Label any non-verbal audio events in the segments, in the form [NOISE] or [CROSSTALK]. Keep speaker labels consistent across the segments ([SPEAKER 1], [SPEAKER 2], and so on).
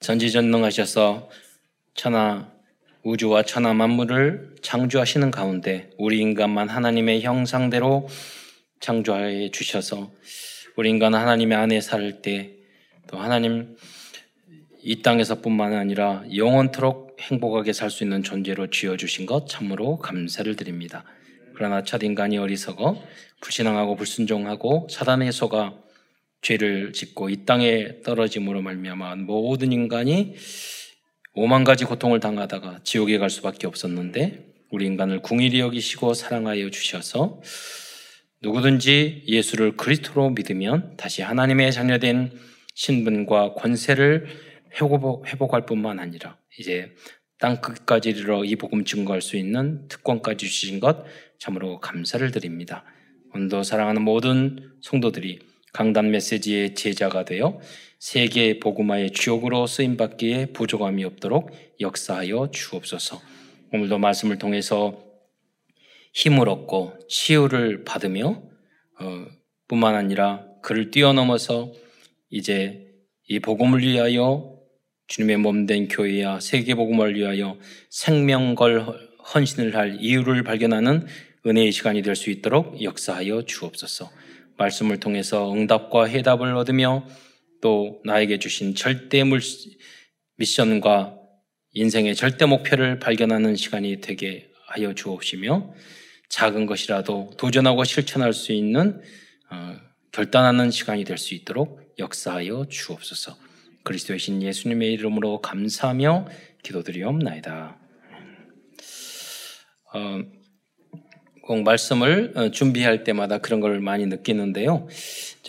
[SPEAKER 1] 전지전능하셔서 천하 우주와 천하 만물을 창조하시는 가운데 우리 인간만 하나님의 형상대로 창조해 주셔서 우리 인간은 하나님의 안에 살 때 또 하나님 이 땅에서뿐만 아니라 영원토록 행복하게 살 수 있는 존재로 지어 주신 것 참으로 감사를 드립니다. 그러나 첫 인간이 어리석어 불신앙하고 불순종하고 사단의 소가 죄를 짓고 이 땅에 떨어짐으로 말미암아 모든 인간이 오만 가지 고통을 당하다가 지옥에 갈 수밖에 없었는데 우리 인간을 궁일이 여기시고 사랑하여 주셔서 누구든지 예수를 그리스도로 믿으면 다시 하나님의 자녀된 신분과 권세를 회복, 할 뿐만 아니라 이제 땅 끝까지 이르러 이 복음 증거할 수 있는 특권까지 주신 것 참으로 감사를 드립니다. 오늘도 사랑하는 모든 성도들이 강단 메시지의 제자가 되어 세계 복음화의 주역으로 쓰임 받기에 부족함이 없도록 역사하여 주옵소서. 오늘도 말씀을 통해서 힘을 얻고 치유를 받으며 어, 뿐만 아니라 그를 뛰어넘어서 이제 이 복음을 위하여 주님의 몸된 교회야 세계 복음을 위하여 생명걸 헌신을 할 이유를 발견하는 은혜의 시간이 될 수 있도록 역사하여 주옵소서. 말씀을 통해서 응답과 해답을 얻으며 또 나에게 주신 절대 미션과 인생의 절대 목표를 발견하는 시간이 되게 하여 주옵시며 작은 것이라도 도전하고 실천할 수 있는 어, 결단하는 시간이 될 수 있도록 역사하여 주옵소서. 그리스도의 신 예수님의 이름으로 감사하며 기도드리옵나이다. 어, 꼭 말씀을 어, 준비할 때마다 그런 걸 많이 느끼는데요.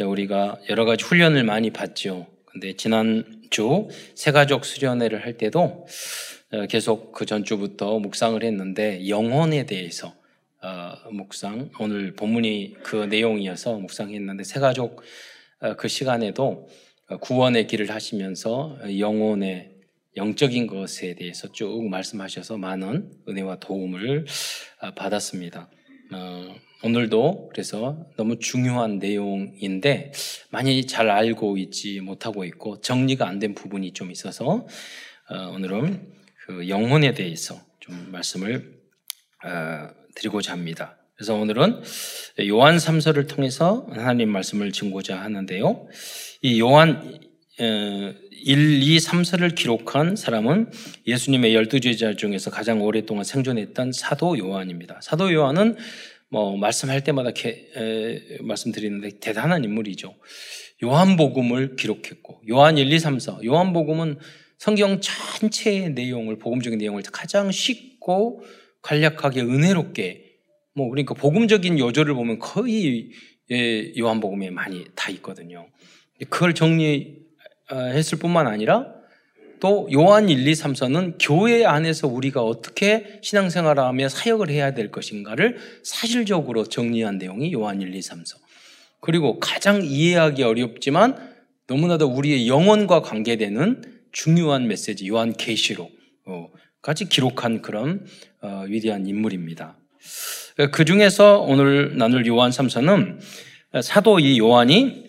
[SPEAKER 1] 우리가 여러 가지 훈련을 많이 받죠. 근데 지난주 세가족 수련회를 할 때도 어, 계속 그 전주부터 묵상을 했는데 영혼에 대해서 어, 묵상 오늘 본문이 그 내용이어서 묵상했는데 세가족 그 시간에도 구원의 길을 하시면서 영혼의 영적인 것에 대해서 쭉 말씀하셔서 많은 은혜와 도움을 받았습니다. 어, 오늘도 그래서 너무 중요한 내용인데 많이 잘 알고 있지 못하고 있고 정리가 안 된 부분이 좀 있어서 어, 오늘은 그 영혼에 대해서 좀 말씀을 어, 드리고자 합니다. 그래서 오늘은 요한 3서를 통해서 하나님 말씀을 증고자 하는데요. 이 요한 1, 2, 3서를 기록한 사람은 예수님의 열두 제자 중에서 가장 오랫동안 생존했던 사도 요한입니다. 사도 요한은 뭐 말씀할 때마다 게, 에, 말씀드리는데 대단한 인물이죠. 요한복음을 기록했고 요한 1, 2, 3서 요한복음은 성경 전체의 내용을 복음적인 내용을 가장 쉽고 간략하게 은혜롭게 뭐 그러니까 복음적인 요조를 보면 거의 요한복음에 많이 다 있거든요. 그걸 정리 어, 했을 뿐만 아니라 또 요한 1, 2, 3서는 교회 안에서 우리가 어떻게 신앙생활을 하며 사역을 해야 될 것인가를 사실적으로 정리한 내용이 요한 1, 2, 3서. 그리고 가장 이해하기 어렵지만 너무나도 우리의 영혼과 관계되는 중요한 메시지 요한 계시록까지 기록한 그런 어, 위대한 인물입니다. 그 중에서 오늘 나눌 요한 3서는 사도 이 요한이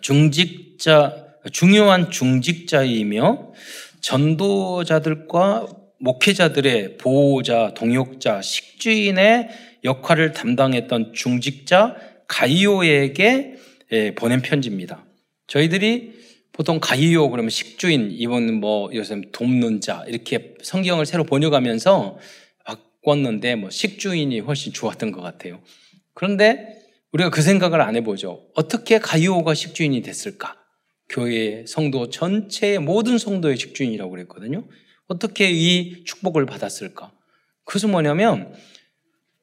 [SPEAKER 1] 중직자 중요한 중직자이며 전도자들과 목회자들의 보호자, 동역자, 식주인의 역할을 담당했던 중직자 가이오에게 예, 보낸 편지입니다. 저희들이 보통 가이오 그러면 식주인, 이번 뭐 요즘 돕는 자 이렇게 성경을 새로 번역하면서 바꿨는데 뭐 식주인이 훨씬 좋았던 것 같아요. 그런데 우리가 그 생각을 안 해보죠. 어떻게 가이오가 식주인이 됐을까? 교회 성도 전체의 모든 성도의 직주인이라고 그랬거든요. 어떻게 이 축복을 받았을까? 그것은 뭐냐면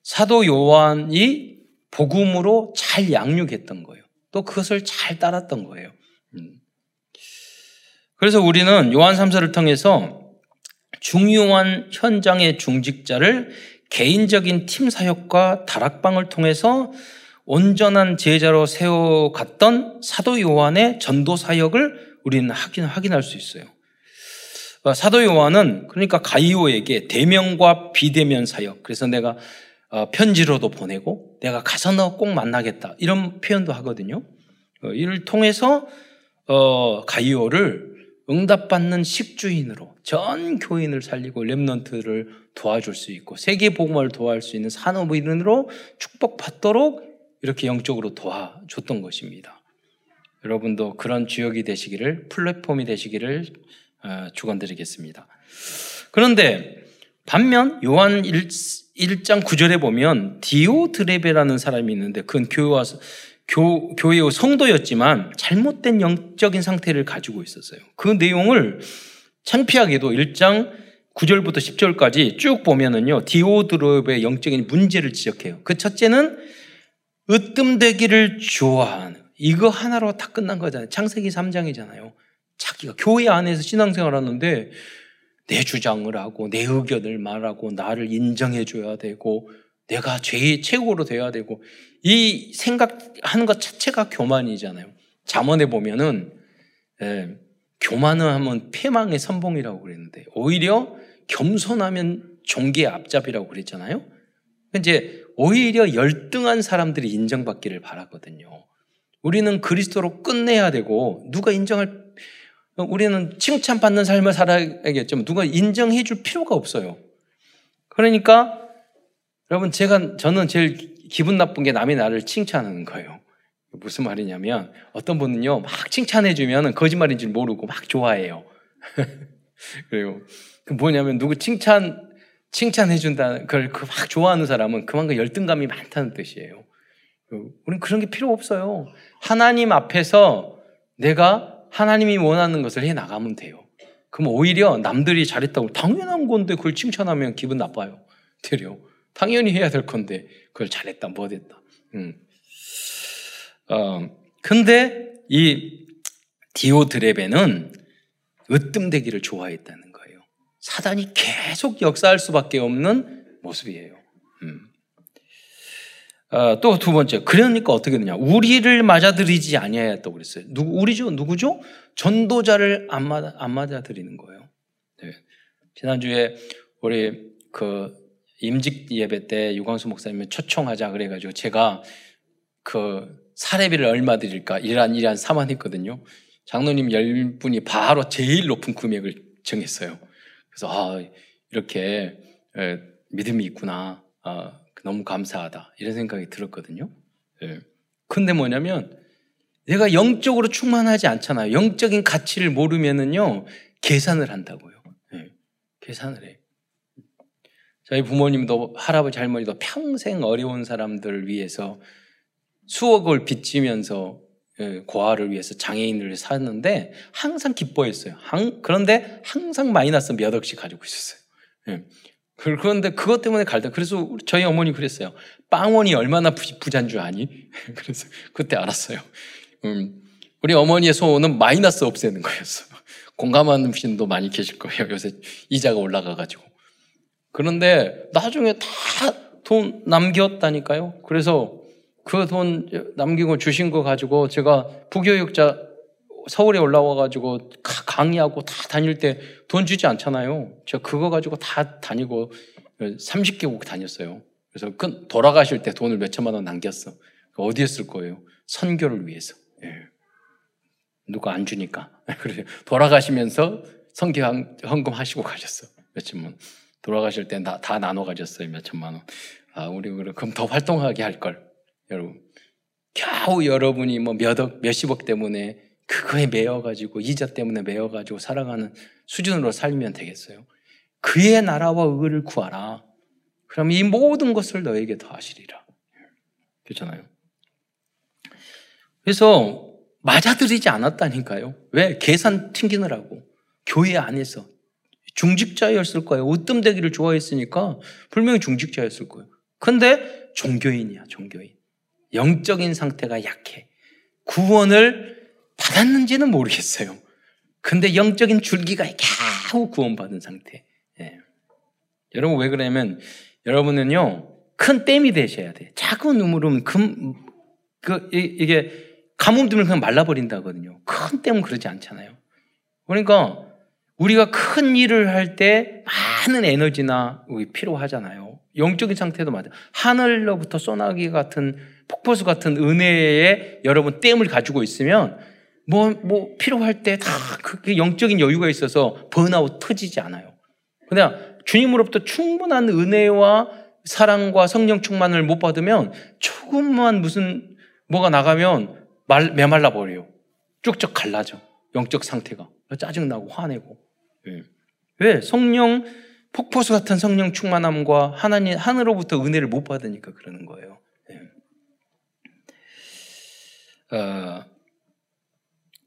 [SPEAKER 1] 사도 요한이 복음으로 잘 양육했던 거예요. 또 그것을 잘 따랐던 거예요. 음. 그래서 우리는 요한 3서를 통해서 중요한 현장의 중직자를 개인적인 팀 사역과 다락방을 통해서 온전한 제자로 세워갔던 사도 요한의 전도 사역을 우리는 확인, 확인할 수 있어요. 어, 사도 요한은 그러니까 가이오에게 대면과 비대면 사역. 그래서 내가 어, 편지로도 보내고 내가 가서 너 꼭 만나겠다. 이런 표현도 하거든요. 어, 이를 통해서 가이오를 응답받는 식주인으로 전 교인을 살리고 렘넌트를 도와줄 수 있고 세계 복음을 도와줄 수 있는 산업인으로 축복받도록 이렇게 영적으로 도와줬던 것입니다. 여러분도 그런 주역이 되시기를 플랫폼이 되시기를 어, 축원드리겠습니다. 그런데 반면 요한 1, 1장 9절에 보면 디오드레베라는 사람이 있는데 그건 교회와 교, 교회의 성도였지만 잘못된 영적인 상태를 가지고 있었어요. 그 내용을 창피하게도 1장 9절부터 10절까지 쭉 보면은요, 디오드롭의 영적인 문제를 지적해요. 그 첫째는 으뜸되기를 좋아하는, 이거 하나로 다 끝난 거잖아요. 창세기 3장이잖아요. 자기가 교회 안에서 신앙생활 하는데 내 주장을 하고 내 의견을 말하고 나를 인정해 줘야 되고 내가 제일 최고로 돼야 되고 이 생각하는 것 자체가 교만이잖아요. 잠언에 보면은 예, 교만을 하면 패망의 선봉이라고 그랬는데 오히려 겸손하면 종기의 앞잡이라고 그랬잖아요. 이제 오히려 열등한 사람들이 인정받기를 바라거든요. 우리는 그리스도로 끝내야 되고 누가 인정할 우리는 칭찬받는 삶을 살아야겠지만 누가 인정해 줄 필요가 없어요. 그러니까 여러분 제가 저는 제일 기분 나쁜 게 남이 나를 칭찬하는 거예요. 무슨 말이냐면 어떤 분은요 막 칭찬해 주면 거짓말인 줄 모르고 막 좋아해요. [LAUGHS] 그리고 그 뭐냐면 누구 칭찬 칭찬해 준다는 걸 막 좋아하는 사람은 그만큼 열등감이 많다는 뜻이에요. 우리는 그런 게 필요 없어요. 하나님 앞에서 내가 하나님이 원하는 것을 해 나가면 돼요. 그럼 오히려 남들이 잘했다고 당연한 건데 그걸 칭찬하면 기분 나빠요. 되려. 당연히 해야 될 건데 그걸 잘했다, 뭐 됐다. 음. 어, 근데 이 디오드레베는 으뜸되기를 좋아했다는. 사단이 계속 역사할 수밖에 없는 모습이에요. 음. 어, 또두 번째, 그러니까 어떻게 되냐? 우리를 맞아들이지 아니하였다고 그랬어요. 누구, 우리죠? 누구죠? 전도자를 안 맞아, 안 맞아들이는 거예요. 네. 지난주에 우리 그 임직 예배 때 유광수 목사님을 초청하자 그래가지고 제가 그 사례비를 얼마 드릴까 이란 이란 사만 했거든요. 장로님 열 분이 바로 제일 높은 금액을 정했어요. 그래서 아 이렇게 에, 믿음이 있구나. 아, 너무 감사하다 이런 생각이 들었거든요. 예. 근데 뭐냐면 내가 영적으로 충만하지 않잖아요. 영적인 가치를 모르면은요 계산을 한다고요. 예. 계산을 해. 저희 부모님도 할아버지 할머니도 평생 어려운 사람들을 위해서 수억을 빚지면서 예, 고아를 위해서 장애인을 샀는데 항상 기뻐했어요. 그런데 항상 마이너스 몇 억씩 가지고 있었어요. 예. 그런데 그것 때문에 갈등. 그래서 저희 어머니 그랬어요. 빵원이 얼마나 부자인 줄 아니? [LAUGHS] 그래서 그때 알았어요. 음, 우리 어머니의 소원은 마이너스 없애는 거였어. [LAUGHS] 공감하는 분도 많이 계실 거예요. 요새 이자가 올라가가지고. 그런데 나중에 다 돈 남겼다니까요. 그래서 그 돈 남기고 주신 거 가지고 제가 부교육자 서울에 올라와 가지고 강의하고 다 다닐 때 돈 주지 않잖아요. 제가 그거 가지고 다 다니고 30개국 다녔어요. 그래서 그 돌아가실 때 돈을 몇 천만 원 남겼어. 어디에 쓸 거예요? 선교를 위해서. 예. 누가 안 주니까. [LAUGHS] 그래서 돌아가시면서 선교 헌금 하시고 가셨어. 몇 천만 원. 돌아가실 때 다 나눠 가졌어요. 몇 천만 원. 아, 우리 그럼 더 활동하게 할 걸. 여러분. 겨우 여러분이 뭐 몇 억, 몇십억 때문에 그거에 매여가지고, 이자 때문에 매여가지고 살아가는 수준으로 살면 되겠어요. 그의 나라와 의를 구하라. 그럼 이 모든 것을 너에게 더하시리라. 그렇잖아요. 그래서 맞아들이지 않았다니까요. 왜? 계산 튕기느라고. 교회 안에서. 중직자였을 거예요. 으뜸되기를 좋아했으니까 분명히 중직자였을 거예요. 근데 종교인이야, 종교인. 영적인 상태가 약해. 구원을 받았는지는 모르겠어요. 근데 영적인 줄기가 겨우 구원받은 상태. 예. 여러분 왜 그러냐면 여러분은요 큰 댐이 되셔야 돼. 작은 우물은 금, 그, 이 게 가뭄 들면 그냥 말라버린다거든요. 큰 댐은 그러지 않잖아요. 그러니까 우리가 큰 일을 할 때 많은 에너지나 필요하잖아요. 영적인 상태도 맞아. 하늘로부터 쏘나기 같은 폭포수 같은 은혜에 여러분 댐을 가지고 있으면 뭐, 뭐, 필요할 때 다 그게 영적인 여유가 있어서 번아웃 터지지 않아요. 그냥 주님으로부터 충분한 은혜와 사랑과 성령 충만을 못 받으면 조금만 무슨 뭐가 나가면 말, 메말라 버려요. 쭉쭉 갈라져. 영적 상태가. 짜증나고 화내고. 예. 왜? 성령, 폭포수 같은 성령 충만함과 하나님, 하늘로부터 은혜를 못 받으니까 그러는 거예요. 예. 어,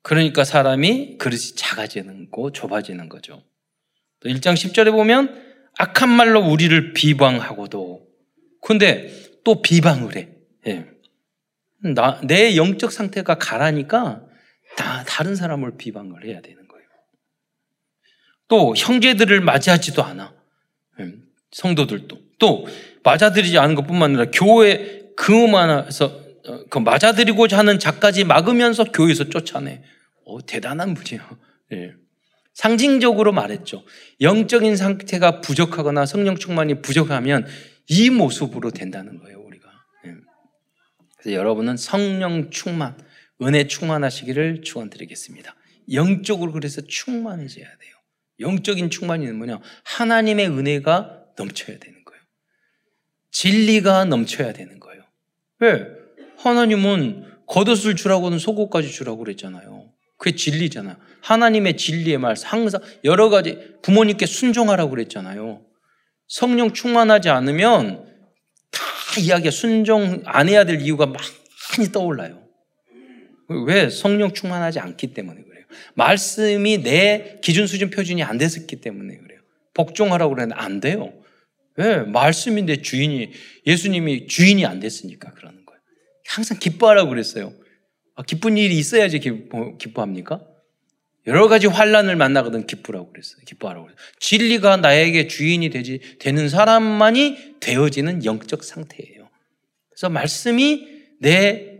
[SPEAKER 1] 그러니까 사람이 그릇이 작아지는 거, 좁아지는 거죠. 또 1장 10절에 보면 악한 말로 우리를 비방하고도 근데 또 비방을 해. 예. 나, 내 영적 상태가 가라니까 다 다른 사람을 비방을 해야 되는 거예요. 또 형제들을 맞이하지도 않아. 예. 성도들도. 또 맞아들이지 않은 것뿐만 아니라 교회 그만해서 어, 그 맞아들이고자 하는 자까지 막으면서 교회에서 쫓아내. 어, 대단한 분이야. [LAUGHS] 예. 상징적으로 말했죠. 영적인 상태가 부족하거나 성령 충만이 부족하면 이 모습으로 된다는 거예요, 우리가. 예. 그래서 여러분은 성령 충만, 은혜 충만하시기를 축원드리겠습니다. 영적으로 그래서 충만해져야 돼요. 영적인 충만이 뭐냐? 하나님의 은혜가 넘쳐야 되는 거예요. 진리가 넘쳐야 되는 거예요. 왜? 하나님은 겉옷을 주라고는 속옷까지 주라고 그랬잖아요. 그게 진리잖아. 하나님의 진리의 말 항상 여러 가지 부모님께 순종하라고 그랬잖아요. 성령 충만하지 않으면 다 이야기가 순종 안 해야 될 이유가 많이 떠올라요. 왜? 성령 충만하지 않기 때문에 그래요. 말씀이 내 기준 수준 표준이 안 됐었기 때문에 그래요. 복종하라고 그랬는데 안 돼요. 왜? 말씀인데 주인이, 예수님이 주인이 안 됐으니까 그러는. 항상 기뻐하라고 그랬어요. 아, 기쁜 일이 있어야지 기뻐, 기뻐합니까? 여러 가지 환란을 만나거든 기쁘라고 그랬어요. 기뻐하라고 그랬어요. 진리가 나에게 주인이 되지 되는 사람만이 되어지는 영적 상태예요. 그래서 말씀이 내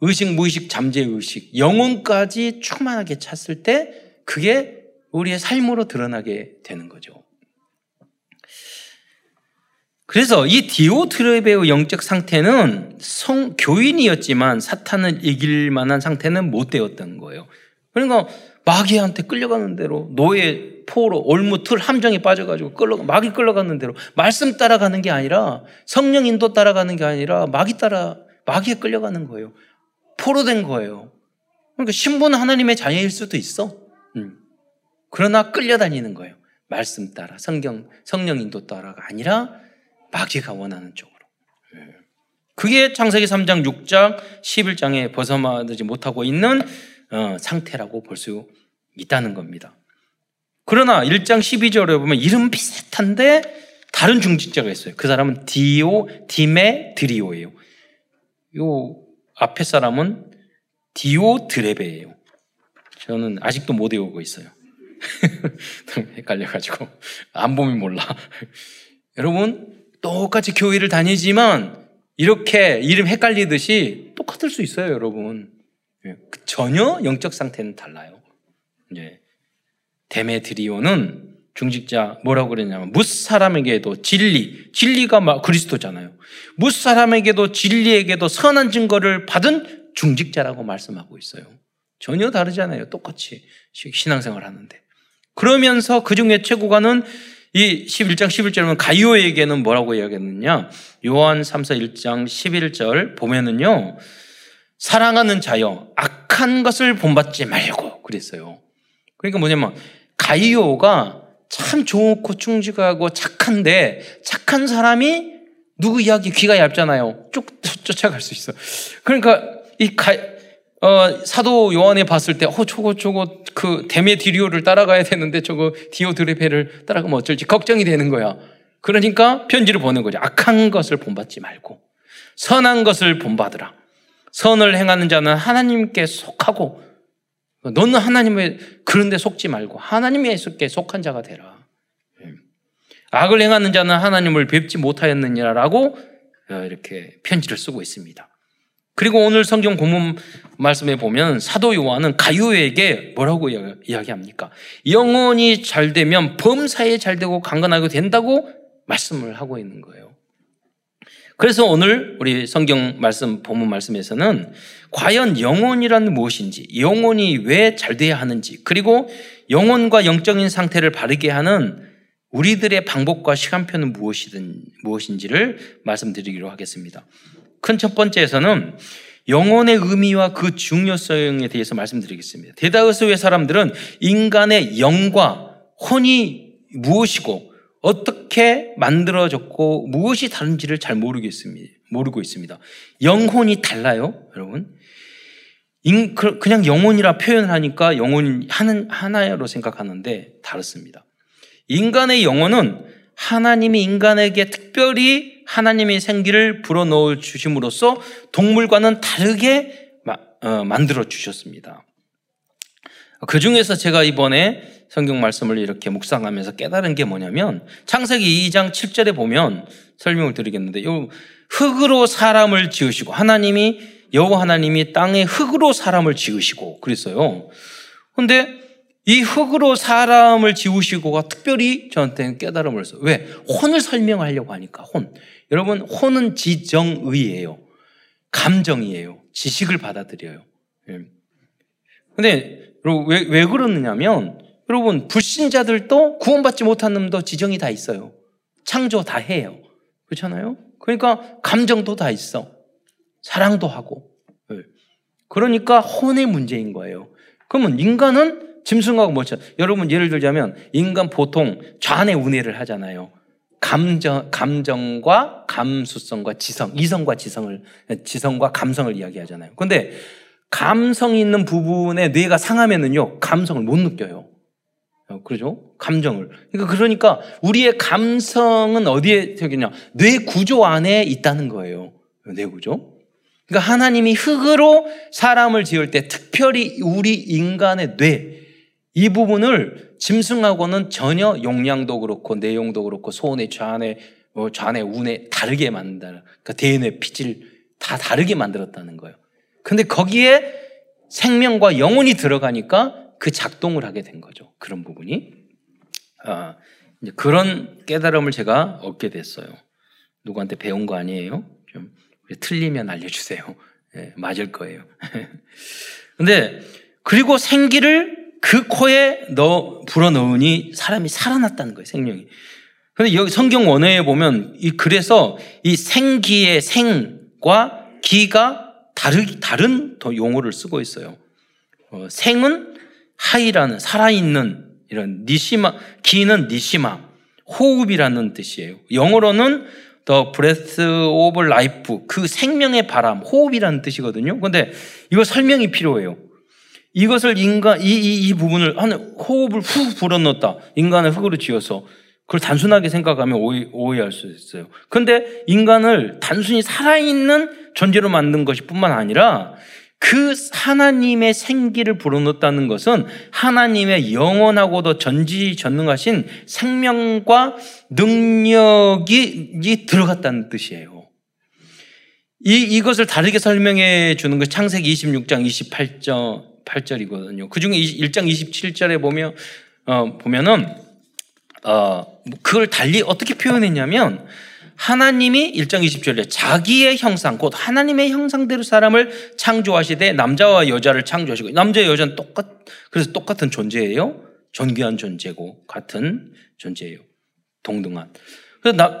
[SPEAKER 1] 의식, 무의식, 잠재 의식, 영혼까지 충만하게 찼을 때 그게 우리의 삶으로 드러나게 되는 거죠. 그래서 이 디오트레베의 영적 상태는 성 교인이었지만 사탄을 이길 만한 상태는 못 되었던 거예요. 그러니까 마귀한테 끌려가는 대로 노예 포로 올무틀 함정에 빠져가지고 끌러 마귀 끌려가는 대로 말씀 따라가는 게 아니라 성령 인도 따라가는 게 아니라 마귀 따라 마귀에 끌려가는 거예요. 포로 된 거예요. 그러니까 신부는 하나님의 자녀일 수도 있어. 음. 그러나 끌려다니는 거예요. 말씀 따라 성경 성령 인도 따라가 아니라 마귀가 원하는 쪽으로. 예. 그게 창세기 3장 6장 11장에 벗어나지 못하고 있는 어, 상태라고 볼 수 있다는 겁니다. 그러나 1장 12절에 보면 이름 비슷한데 다른 중직자가 있어요. 그 사람은 디오, 디메, 드리오예요. 요 앞에 사람은 디오 드레베예요. 저는 아직도 못 외우고 있어요. [LAUGHS] 헷갈려가지고 안 보면 몰라. [LAUGHS] 여러분 똑같이 교회를 다니지만 이렇게 이름 헷갈리듯이 똑같을 수 있어요, 여러분. 예, 그 전혀 영적 상태는 달라요. 이제 데메드리오는 중직자 뭐라고 그랬냐면 무 사람에게도 진리, 진리가 막 그리스도잖아요. 무 사람에게도 진리에게도 선한 증거를 받은 중직자라고 말씀하고 있어요. 전혀 다르잖아요. 똑같이 신앙생활 하는데. 그러면서 그 중에 최고가는 이 11장 11절은 가이오에게는 뭐라고 이야기했느냐? 요한 3서 1장 11절 보면은요. 사랑하는 자여 악한 것을 본받지 말고 그랬어요. 그러니까 뭐냐면 가이오가 참 좋고 충직하고 착한데 착한 사람이 누구 이야기 귀가 얇잖아요. 쭉 쫓아갈 수 있어. 그러니까 이 가, 어, 사도 요한에 봤을 때, 어, 저거, 저거, 그, 데메디리오를 따라가야 되는데, 저거, 디오드레페를 따라가면 어쩔지 걱정이 되는 거야. 그러니까 편지를 보낸 거죠. 악한 것을 본받지 말고, 선한 것을 본받으라. 선을 행하는 자는 하나님께 속하고 너는 하나님의 그런데 속지 말고 하나님께 속한 자가 되라. 예. 악을 행하는 자는 하나님을 뵙지 못하였느냐라고 어, 이렇게 편지를 쓰고 있습니다. 그리고 오늘 성경 본문 말씀에 보면 사도 요한은 가요에게 뭐라고 이야기합니까? 영혼이 잘 되면 범사에 잘 되고 강건하게 된다고 말씀을 하고 있는 거예요. 그래서 오늘 우리 성경 말씀, 본문 말씀에서는 과연 영혼이란 무엇인지, 영혼이 왜 잘 돼야 하는지, 그리고 영혼과 영적인 상태를 바르게 하는 우리들의 방법과 시간표는 무엇이든, 무엇인지를 말씀드리기로 하겠습니다. 큰 첫 번째에서는 영혼의 의미와 그 중요성에 대해서 말씀드리겠습니다. 대다수의 사람들은 인간의 영과 혼이 무엇이고 어떻게 만들어졌고 무엇이 다른지를 잘 모르겠습니다. 모르고 있습니다. 영혼이 달라요, 여러분. 인, 그, 그냥 영혼이라 표현을 하니까 영혼이 하는, 하나로 생각하는데 다릅니다. 인간의 영혼은 하나님이 인간에게 특별히 하나님의 생기를 불어넣어 주심으로써 동물과는 다르게 마, 어, 만들어 주셨습니다. 그 중에서 제가 이번에 성경 말씀을 이렇게 묵상하면서 깨달은 게 뭐냐면 창세기 2장 7절에 보면 설명을 드리겠는데 요 흙으로 사람을 지으시고 하나님이 여호와 하나님이 땅에 흙으로 사람을 지으시고 그랬어요. 근데 이 흙으로 사람을 지으시고가 특별히 저한테 깨달음을 했어요. 왜? 혼을 설명하려고 하니까 혼. 여러분 혼은 지정의예요. 감정이에요. 지식을 받아들여요. 예. 근데 왜, 왜 그러느냐면 여러분, 불신자들도 구원받지 못한 놈도 지정이 다 있어요. 창조 다 해요. 그렇잖아요? 그러니까 감정도 다 있어. 사랑도 하고. 네. 그러니까 혼의 문제인 거예요. 그러면 인간은 짐승하고 뭐죠? 여러분 예를 들자면 인간 보통 좌뇌 우뇌를 하잖아요. 감정, 감정과 감수성과 지성, 이성과 지성을, 지성과 감성을 이야기하잖아요. 근데 감성이 있는 부분에 뇌가 상하면은요, 감성을 못 느껴요. 어, 그러죠? 감정을. 그러니까, 그러니까 우리의 감성은 어디에 저기냐? 뇌 구조 안에 있다는 거예요. 뇌 구조. 그러니까 하나님이 흙으로 사람을 지을 때 특별히 우리 인간의 뇌, 이 부분을 짐승하고는 전혀 용량도 그렇고 내용도 그렇고 소원의 좌뇌, 뭐 좌뇌, 우뇌 다르게 만든다. 그러니까 대뇌, 피질 다 다르게 만들었다는 거예요. 근데 거기에 생명과 영혼이 들어가니까 그 작동을 하게 된 거죠. 그런 부분이. 아, 이제 그런 깨달음을 제가 얻게 됐어요. 누구한테 배운 거 아니에요? 좀 틀리면 알려주세요. 네, 맞을 거예요. [LAUGHS] 근데 그리고 생기를 그 코에 넣어 불어 넣으니 사람이 살아났다는 거예요. 생명이. 근데 여기 성경 원어에 보면 이 그래서 이 생기의 생과 기가 다르 다른 더 용어를 쓰고 있어요. 어, 생은 하이라는 살아있는 이런 니시마, 기는 니시마, 호흡이라는 뜻이에요. 영어로는 the breath of life, 그 생명의 바람, 호흡이라는 뜻이거든요. 근데 이거 설명이 필요해요. 이것을 인간, 이, 이, 이 부분을, 한 호흡을 후 불어넣었다. 인간을 흙으로 지어서. 그걸 단순하게 생각하면 오해, 오해할 수 있어요. 근데 인간을 단순히 살아있는 존재로 만든 것이 뿐만 아니라 그 하나님의 생기를 불어넣었다는 것은 하나님의 영원하고도 전지전능하신 생명과 능력이 들어갔다는 뜻이에요. 이, 이것을 다르게 설명해 주는 것 창세기 26장 28절, 8절이거든요. 그 중에 1장 27절에 보면, 어, 보면은, 어, 그걸 달리 어떻게 표현했냐면, 하나님이 1장 20절에 자기의 형상, 곧 하나님의 형상대로 사람을 창조하시되 남자와 여자를 창조하시고 남자 여자는 똑같, 그래서 똑같은 존재예요. 존귀한 존재고 같은 존재예요. 동등한.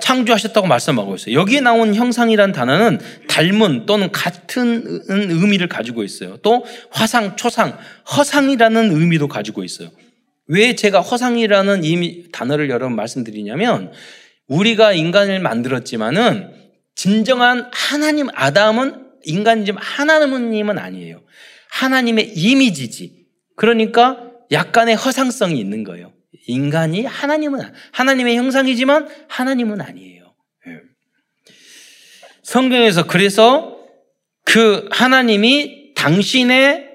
[SPEAKER 1] 창조하셨다고 말씀하고 있어요. 여기에 나온 형상이란 단어는 닮은 또는 같은 의미를 가지고 있어요. 또 화상, 초상, 허상이라는 의미도 가지고 있어요. 왜 제가 허상이라는 의미, 단어를 여러 번 말씀드리냐면 우리가 인간을 만들었지만은 진정한 하나님 아담은 인간이지만 하나님은 아니에요. 하나님의 이미지지. 그러니까 약간의 허상성이 있는 거예요. 인간이 하나님은 하나님의 형상이지만 하나님은 아니에요. 예. 성경에서 그래서 그 하나님이 당신의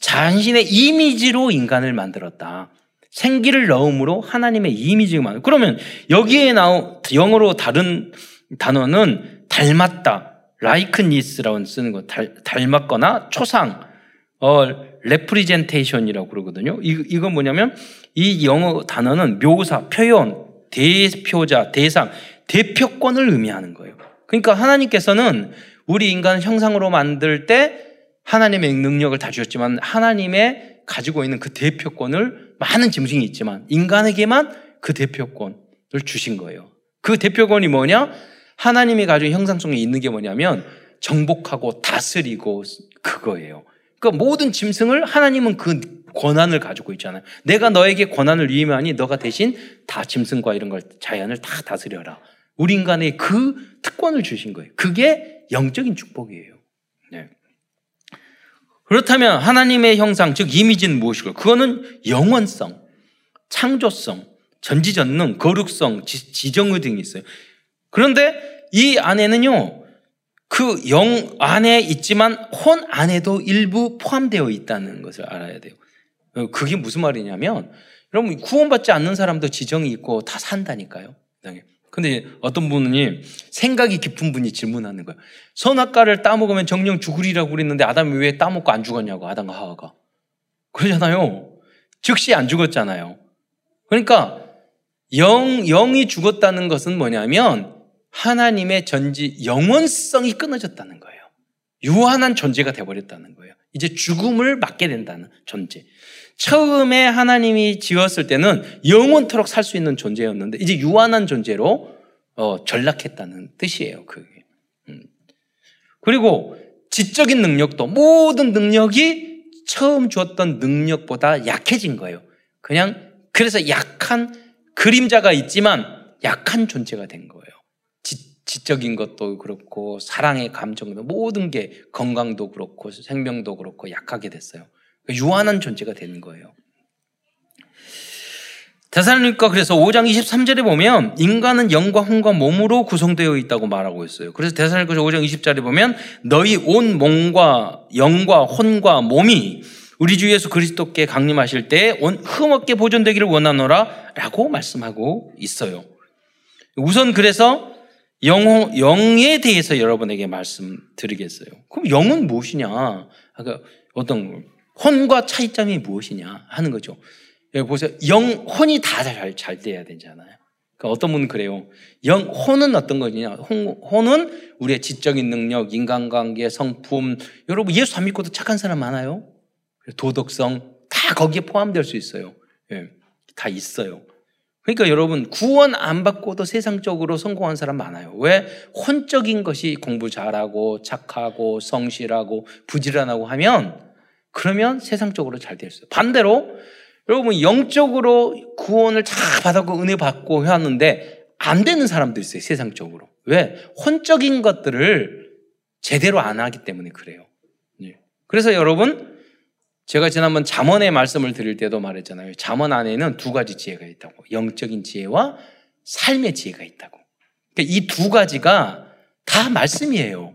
[SPEAKER 1] 자신의 이미지로 인간을 만들었다. 생기를 넣음으로 하나님의 이미지가 많아요. 그러면 여기에 나온 영어로 다른 단어는 닮았다. 라이크니스라고 쓰는 거 닮, 닮았거나 초상 어 representation이라고 그러거든요. 이, 이건 뭐냐면 이 영어 단어는 묘사, 표현, 대표자, 대상, 대표권을 의미하는 거예요. 그러니까 하나님께서는 우리 인간을 형상으로 만들 때 하나님의 능력을 다 주셨지만 하나님의 가지고 있는 그 대표권을 많은 짐승이 있지만 인간에게만 그 대표권을 주신 거예요. 그 대표권이 뭐냐? 하나님이 가지고 형상성이 있는 게 뭐냐면 정복하고 다스리고 그거예요. 그러니까 모든 짐승을 하나님은 그 권한을 가지고 있잖아요. 내가 너에게 권한을 위임하니 너가 대신 다 짐승과 이런 걸 자연을 다 다스려라. 우리 인간에 그 특권을 주신 거예요. 그게 영적인 축복이에요. 네. 그렇다면 하나님의 형상, 즉 이미지는 무엇이고 그거는 영원성, 창조성, 전지전능, 거룩성, 지 정의 등이 있어요. 그런데 이 안에는요, 그 영 안에 있지만 혼 안에도 일부 포함되어 있다는 것을 알아야 돼요. 어, 그게 무슨 말이냐면, 여러분, 구원받지 않는 사람도 지정이 있고 다 산다니까요. 근데 어떤 분이 생각이 깊은 분이 질문하는 거예요. 선악과를 따먹으면 정령 죽으리라고 그랬는데 아담이 왜 따먹고 안 죽었냐고, 아담과 하와가. 그러잖아요. 즉시 안 죽었잖아요. 그러니까 영, 영이 죽었다는 것은 뭐냐면 하나님의 전지, 영원성이 끊어졌다는 거예요. 유한한 존재가 되어버렸다는 거예요. 이제 죽음을 맞게 된다는 존재. 처음에 하나님이 지었을 때는 영원토록 살 수 있는 존재였는데 이제 유한한 존재로 어, 전락했다는 뜻이에요. 그게. 음. 그리고 지적인 능력도 모든 능력이 처음 주었던 능력보다 약해진 거예요. 그냥 그래서 약한 그림자가 있지만 약한 존재가 된 거예요. 지, 적인 것도 그렇고 사랑의 감정도 모든 게 건강도 그렇고 생명도 그렇고 약하게 됐어요. 유한한 존재가 되는 거예요. 대사님과 그래서 5장 23절에 보면 인간은 영과 혼과 몸으로 구성되어 있다고 말하고 있어요. 그래서 대사님과 5장 20절에 보면 너희 온 몸과 영과 혼과 몸이 우리 주 예수 그리스도께 강림하실 때 흠없게 보존되기를 원하노라 라고 말씀하고 있어요. 우선 그래서 영, 영에 대해서 여러분에게 말씀드리겠어요. 그럼 영은 무엇이냐? 어떤 혼과 차이점이 무엇이냐 하는 거죠. 여기 보세요. 영, 혼이 다 잘, 잘 돼야 되잖아요. 그러니까 어떤 분은 그래요. 영, 혼은 어떤 거냐? 혼, 혼은 우리의 지적인 능력, 인간관계, 성품. 여러분, 예수 안 믿고도 착한 사람 많아요. 도덕성, 다 거기에 포함될 수 있어요. 예, 다 있어요. 그러니까 여러분, 구원 안 받고도 세상적으로 성공한 사람 많아요. 왜? 혼적인 것이 공부 잘하고, 착하고, 성실하고, 부지런하고 하면 그러면 세상적으로 잘 있어요. 반대로 여러분 영적으로 구원을 잘 받았고 은혜 받고 해왔는데 안 되는 사람도 있어요. 세상적으로. 왜? 혼적인 것들을 제대로 안 하기 때문에 그래요. 예. 그래서 여러분 제가 지난번 잠언의 말씀을 드릴 때도 말했잖아요. 잠언 안에는 두 가지 지혜가 있다고. 영적인 지혜와 삶의 지혜가 있다고. 그러니까 이 두 가지가 다 말씀이에요.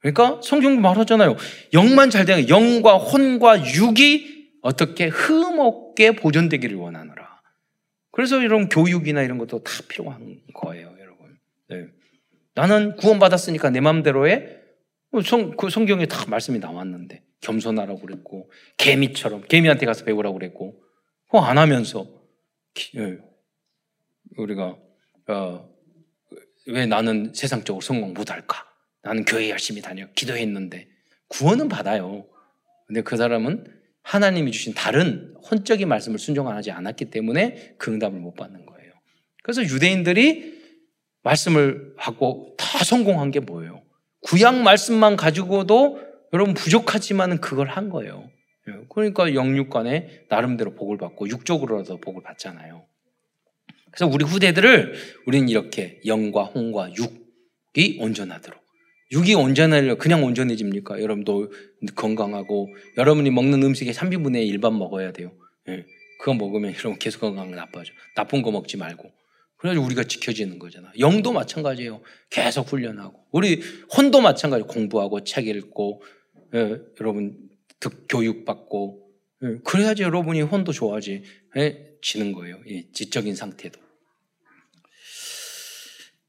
[SPEAKER 1] 그러니까 성경도 말하잖아요. 영만 잘 되는 영과 혼과 육이 어떻게 흠없게 보존되기를 원하노라. 그래서 이런 교육이나 이런 것도 다 필요한 거예요, 여러분. 네. 나는 구원받았으니까 내 마음대로 해. 뭐 성, 그 성경에 다 말씀이 나왔는데 겸손하라고 그랬고 개미처럼 개미한테 가서 배우라고 그랬고 그거 안 하면서 예. 우리가 어, 왜 나는 세상적으로 성공 못할까? 나는 교회 열심히 다녀. 기도했는데. 구원은 받아요. 근데 그 사람은 하나님이 주신 다른 혼적인 말씀을 순종하지 않았기 때문에 그 응답을 못 받는 거예요. 그래서 유대인들이 말씀을 하고 다 성공한 게 뭐예요? 구약 말씀만 가지고도 여러분 부족하지만은 그걸 한 거예요. 그러니까 영육간에 나름대로 복을 받고 육적으로라도 복을 받잖아요. 그래서 우리 후대들을 우리는 이렇게 영과 홍과 육이 온전하도록 육이 온전하려 그냥 온전해집니까? 여러분도 건강하고 여러분이 먹는 음식의 3분의 1반 먹어야 돼요. 예. 그거 먹으면 [LAUGHS] 여러분 계속 건강 나빠져. 나쁜 거 먹지 말고. 그래가지고 우리가 지켜지는 거잖아. 영도 마찬가지예요. 계속 훈련하고. 우리 혼도 마찬가지. 공부하고 책 읽고, 예. 여러분 득 교육받고. 예. 그래야지 여러분이 혼도 좋아지. 예. 지는 거예요. 예. 지적인 상태도.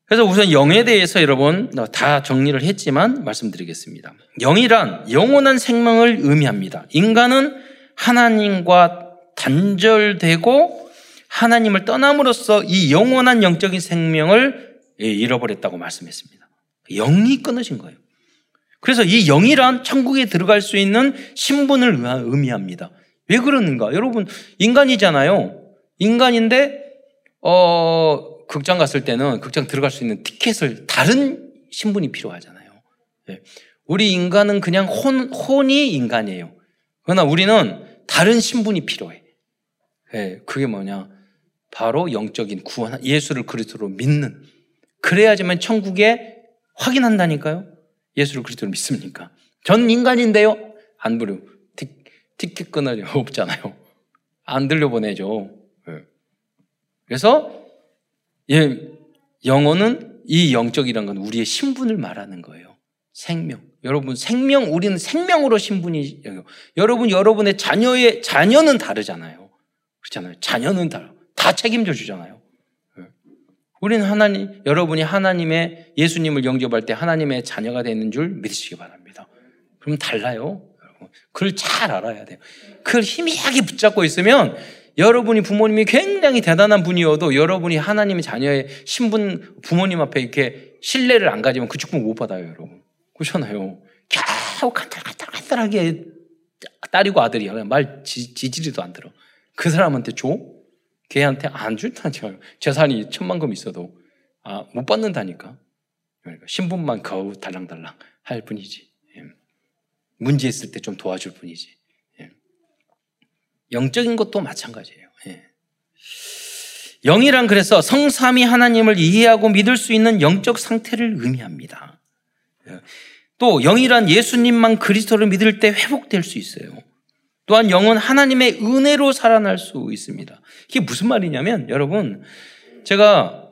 [SPEAKER 1] 그래서 우선 영에 대해서 여러분 다 정리를 했지만 말씀드리겠습니다. 영이란 영원한 생명을 의미합니다. 인간은 하나님과 단절되고 하나님을 떠남으로써 이 영원한 영적인 생명을 잃어버렸다고 말씀했습니다. 영이 끊어진 거예요. 그래서 이 영이란 천국에 들어갈 수 있는 신분을 의미합니다. 왜 그러는가? 여러분, 인간이잖아요. 인간인데, 어, 극장 갔을 때는 극장 들어갈 수 있는 티켓을 다른 신분이 필요하잖아요. 네. 우리 인간은 그냥 혼, 혼이 인간이에요. 그러나 우리는 다른 신분이 필요해. 네. 그게 뭐냐? 바로 영적인 구원, 예수를 그리스도로 믿는. 그래야지만 천국에 확인한다니까요. 예수를 그리스도로 믿습니까? 전 인간인데요. 안 부려. 티켓 끊을 [LAUGHS] 없잖아요. 안 들려보내죠. 네. 그래서 예, 영어는 이 영적이란 건 우리의 신분을 말하는 거예요. 생명. 여러분 생명 우리는 생명으로 신분이 여러분 여러분의 자녀의 자녀는 다르잖아요. 그렇잖아요. 자녀는 다르. 다 책임져 주잖아요. 예. 우리는 하나님 여러분이 하나님의 예수님을 영접할 때 하나님의 자녀가 되는 줄 믿으시기 바랍니다. 그럼 달라요. 그걸 잘 알아야 돼요. 그걸 희미하게 붙잡고 있으면 여러분이 부모님이 굉장히 대단한 분이어도 여러분이 하나님의 자녀의 신분 부모님 앞에 이렇게 신뢰를 안 가지면 그 축복 못 받아요, 여러분. 그렇잖아요. 겨우 간탈간탈간탈하게 딸이고 아들이야. 말 지, 지지리도 안 들어. 그 사람한테 줘? 걔한테 안 줄다니까요. 재산이 천만금 있어도 아, 못 받는다니까. 그러니까 신분만 거우 달랑달랑 할 뿐이지. 예. 문제 있을 때 좀 도와줄 뿐이지. 예. 영적인 것도 마찬가지예요. 예. 영이란 그래서 성삼이 하나님을 이해하고 믿을 수 있는 영적 상태를 의미합니다. 예. 또 영이란 예수님만 그리스도를 믿을 때 회복될 수 있어요. 또한 영은 하나님의 은혜로 살아날 수 있습니다. 이게 무슨 말이냐면 여러분 제가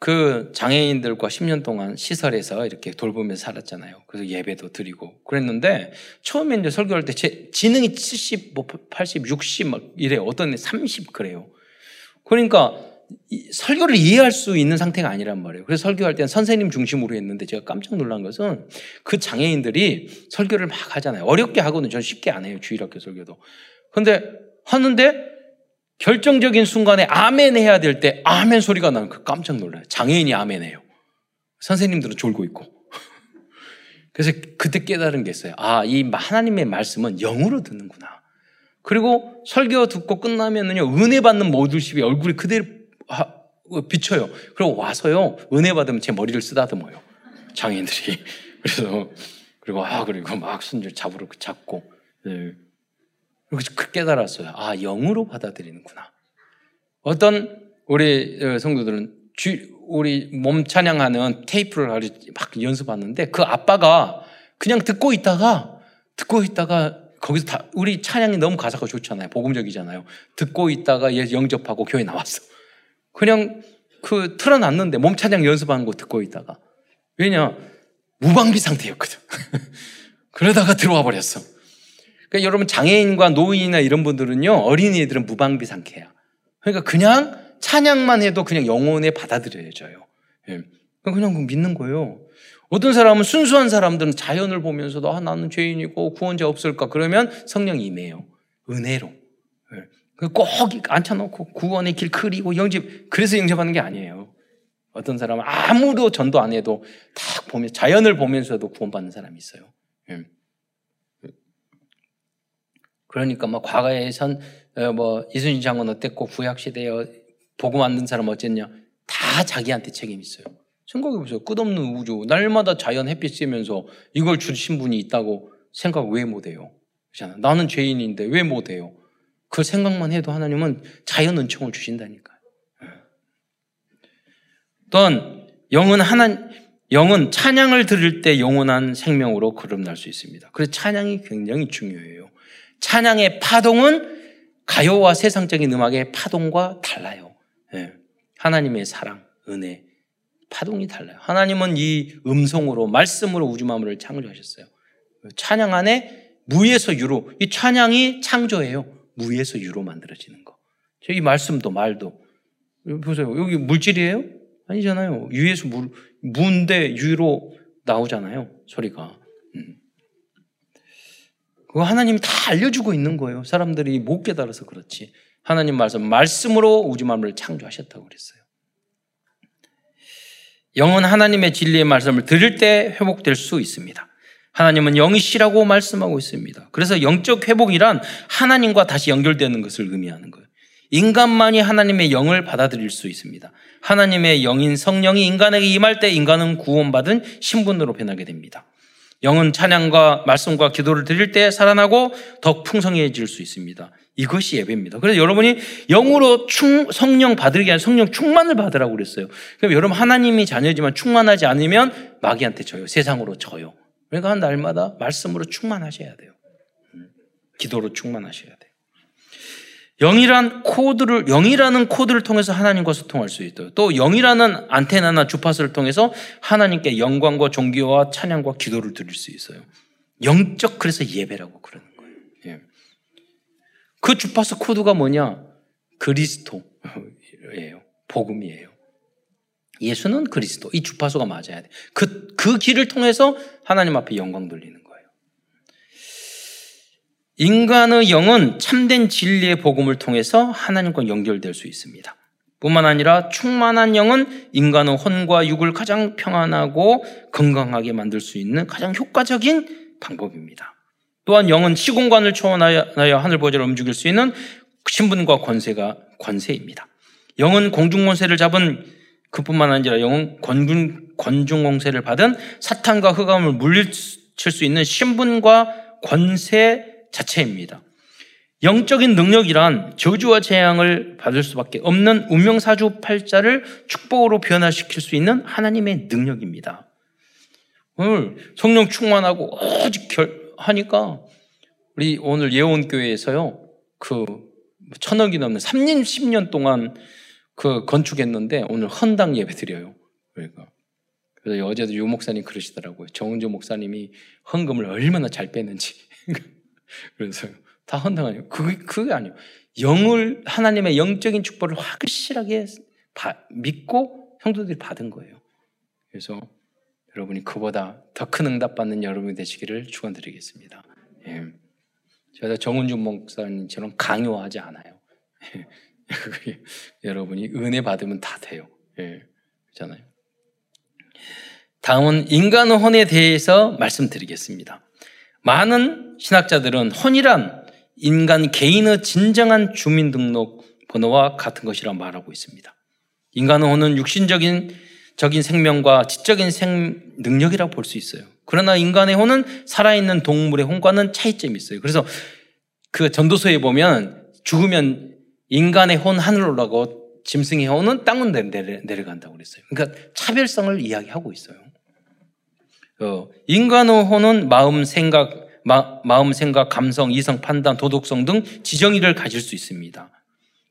[SPEAKER 1] 그 장애인들과 10년 동안 시설에서 이렇게 돌보면서 살았잖아요. 그래서 예배도 드리고 그랬는데 처음에 이제 설교할 때 제 지능이 70, 뭐 80, 60 막 이래 어떤 애 30 그래요. 그러니까 설교를 이해할 수 있는 상태가 아니란 말이에요. 그래서 설교할 때는 선생님 중심으로 했는데 제가 깜짝 놀란 것은 그 장애인들이 설교를 막 하잖아요. 어렵게 하고는 전 쉽게 안 해요. 주일학교 설교도. 근데 하는데 결정적인 순간에 아멘 해야 될 때 아멘 소리가 나면 그 깜짝 놀라요. 장애인이 아멘 해요. 선생님들은 졸고 있고. [LAUGHS] 그래서 그때 깨달은 게 있어요. 아, 이 하나님의 말씀은 영으로 듣는구나. 그리고 설교 듣고 끝나면은요, 은혜 받는 모두십이 얼굴이 그대로 비쳐요. 그리고 와서요, 은혜 받으면 제 머리를 쓰다듬어요. 장애인들이. [LAUGHS] 그래서, 그리고, 아, 그리고 막 손질 잡으러 잡고. 네. 그래서 그 깨달았어요. 아, 영으로 받아들이는구나. 어떤 우리 어, 성도들은 우리 몸 찬양하는 테이프를 막 연습하는데 그 아빠가 그냥 듣고 있다가 듣고 있다가 거기서 다 우리 찬양이 너무 가사가 좋잖아요. 복음적이잖아요. 듣고 있다가 얘 영접하고 교회 나왔어. 그냥 그 틀어놨는데 몸 찬양 연습하는 거 듣고 있다가 왜냐 무방비 상태였거든. [LAUGHS] 그러다가 들어와 버렸어. 그러니까 여러분 장애인과 노인이나 이런 분들은요 어린이들은 무방비 상태야. 그러니까 그냥 찬양만 해도 그냥 영혼에 받아들여져요. 예. 그냥 믿는 거예요. 어떤 사람은 순수한 사람들은 자연을 보면서도 아 나는 죄인이고 구원자 없을까 그러면 성령이 임해요. 은혜로. 예. 꼭 앉혀놓고 구원의 길 그리고 영접 그래서 영접하는 게 아니에요. 어떤 사람은 아무도 전도 안 해도 딱 보면 자연을 보면서도 구원받는 사람이 있어요. 예. 그러니까 뭐 과거에선 어, 뭐 이순신 장군 어땠고 구약 시대에 복음 만든 사람 어쨌냐 다 자기한테 책임 있어요. 생각해 보세요. 끝없는 우주 날마다 자연 햇빛 쐬면서 이걸 주신 분이 있다고 생각 왜 못해요? 나는 죄인인데 왜 못해요? 그 생각만 해도 하나님은 자연 은총을 주신다니까요. 예. 또한 영은 하나 영은 찬양을 들을 때 영원한 생명으로 거듭날 수 있습니다. 그래서 찬양이 굉장히 중요해요. 찬양의 파동은 가요와 세상적인 음악의 파동과 달라요. 네. 하나님의 사랑, 은혜, 파동이 달라요. 하나님은 이 음성으로, 말씀으로 우주 만물을 창조하셨어요. 찬양 안에 무에서 유로, 이 찬양이 창조예요. 무에서 유로 만들어지는 거. 이 말씀도 말도. 보세요. 여기 물질이에요? 아니잖아요. 유에서 물, 무인데 유로 나오잖아요. 소리가. 음. 그거 하나님이 다 알려주고 있는 거예요. 사람들이 못 깨달아서 그렇지. 하나님 말씀, 말씀으로 우주 만물을 창조하셨다고 그랬어요. 영은 하나님의 진리의 말씀을 들을 때 회복될 수 있습니다. 하나님은 영이시라고 말씀하고 있습니다. 그래서 영적 회복이란 하나님과 다시 연결되는 것을 의미하는 거예요. 인간만이 하나님의 영을 받아들일 수 있습니다. 하나님의 영인 성령이 인간에게 임할 때 인간은 구원받은 신분으로 변하게 됩니다. 영은 찬양과 말씀과 기도를 드릴 때 살아나고 더 풍성해질 수 있습니다. 이것이 예배입니다. 그래서 여러분이 영으로 충, 성령 받으기 아니라 성령 충만을 받으라고 그랬어요. 그럼 여러분 하나님이 자녀지만 충만하지 않으면 마귀한테 져요. 세상으로 져요. 그러니까 날마다 말씀으로 충만하셔야 돼요. 음, 기도로 충만하셔야 돼요. 영이란 코드를 영이라는 코드를 통해서 하나님과 소통할 수 있어요. 또 영이라는 안테나나 주파수를 통해서 하나님께 영광과 존귀와 찬양과 기도를 드릴 수 있어요. 영적 그래서 예배라고 그러는 거예요. 예. 그 주파수 코드가 뭐냐? 그리스도예요. 복음이에요. 예수는 그리스도. 이 주파수가 맞아야 돼. 그, 그 길을 통해서 하나님 앞에 영광 돌리는 인간의 영은 참된 진리의 복음을 통해서 하나님과 연결될 수 있습니다. 뿐만 아니라 충만한 영은 인간의 혼과 육을 가장 평안하고 건강하게 만들 수 있는 가장 효과적인 방법입니다. 또한 영은 시공간을 초월하여 하늘 보좌를 움직일 수 있는 신분과 권세가 권세입니다. 영은 공중 권세를 잡은 그뿐만 아니라 영은 권중, 권중 공세를 받은 사탄과 흑암을 물리칠 수 있는 신분과 권세 자체입니다. 영적인 능력이란 저주와 재앙을 받을 수밖에 없는 운명사주 팔자를 축복으로 변화시킬 수 있는 하나님의 능력입니다. 오늘 성령 충만하고 오직 결, 하니까 우리 오늘 예원교회에서요, 그 천억이 넘는 3년, 10년 동안 그 건축했는데 오늘 헌당 예배 드려요. 그러니까. 그래서 어제도 유 목사님 그러시더라고요. 정은조 목사님이 헌금을 얼마나 잘 빼는지. [LAUGHS] 그래서 다 헌당하니까 그게, 그게 아니에요. 영을, 하나님의 영적인 축복을 확실하게 믿고 성도들이 받은 거예요. 그래서 여러분이 그보다 더 큰 응답 받는 여러분이 되시기를 축원드리겠습니다. 예. 제가 정은준 목사님처럼 강요하지 않아요. [LAUGHS] [LAUGHS] 여러분이 은혜 받으면 다 돼요. 예. 그렇잖아요. 다음은 인간의 혼에 대해서 말씀드리겠습니다. 많은 신학자들은 혼이란 인간 개인의 진정한 주민등록 번호와 같은 것이라 말하고 있습니다. 인간의 혼은 육신적인 적인 생명과 지적인 생 능력이라고 볼 수 있어요. 그러나 인간의 혼은 살아있는 동물의 혼과는 차이점이 있어요. 그래서 그 전도서에 보면 죽으면 인간의 혼 하늘로 올라고 짐승의 혼은 땅으로 내려, 내려간다고 그랬어요. 그러니까 차별성을 이야기하고 있어요. 어, 인간의 혼은 마음, 생각, 마, 마음, 생각, 감성, 이성, 판단, 도덕성 등 지정의를 가질 수 있습니다.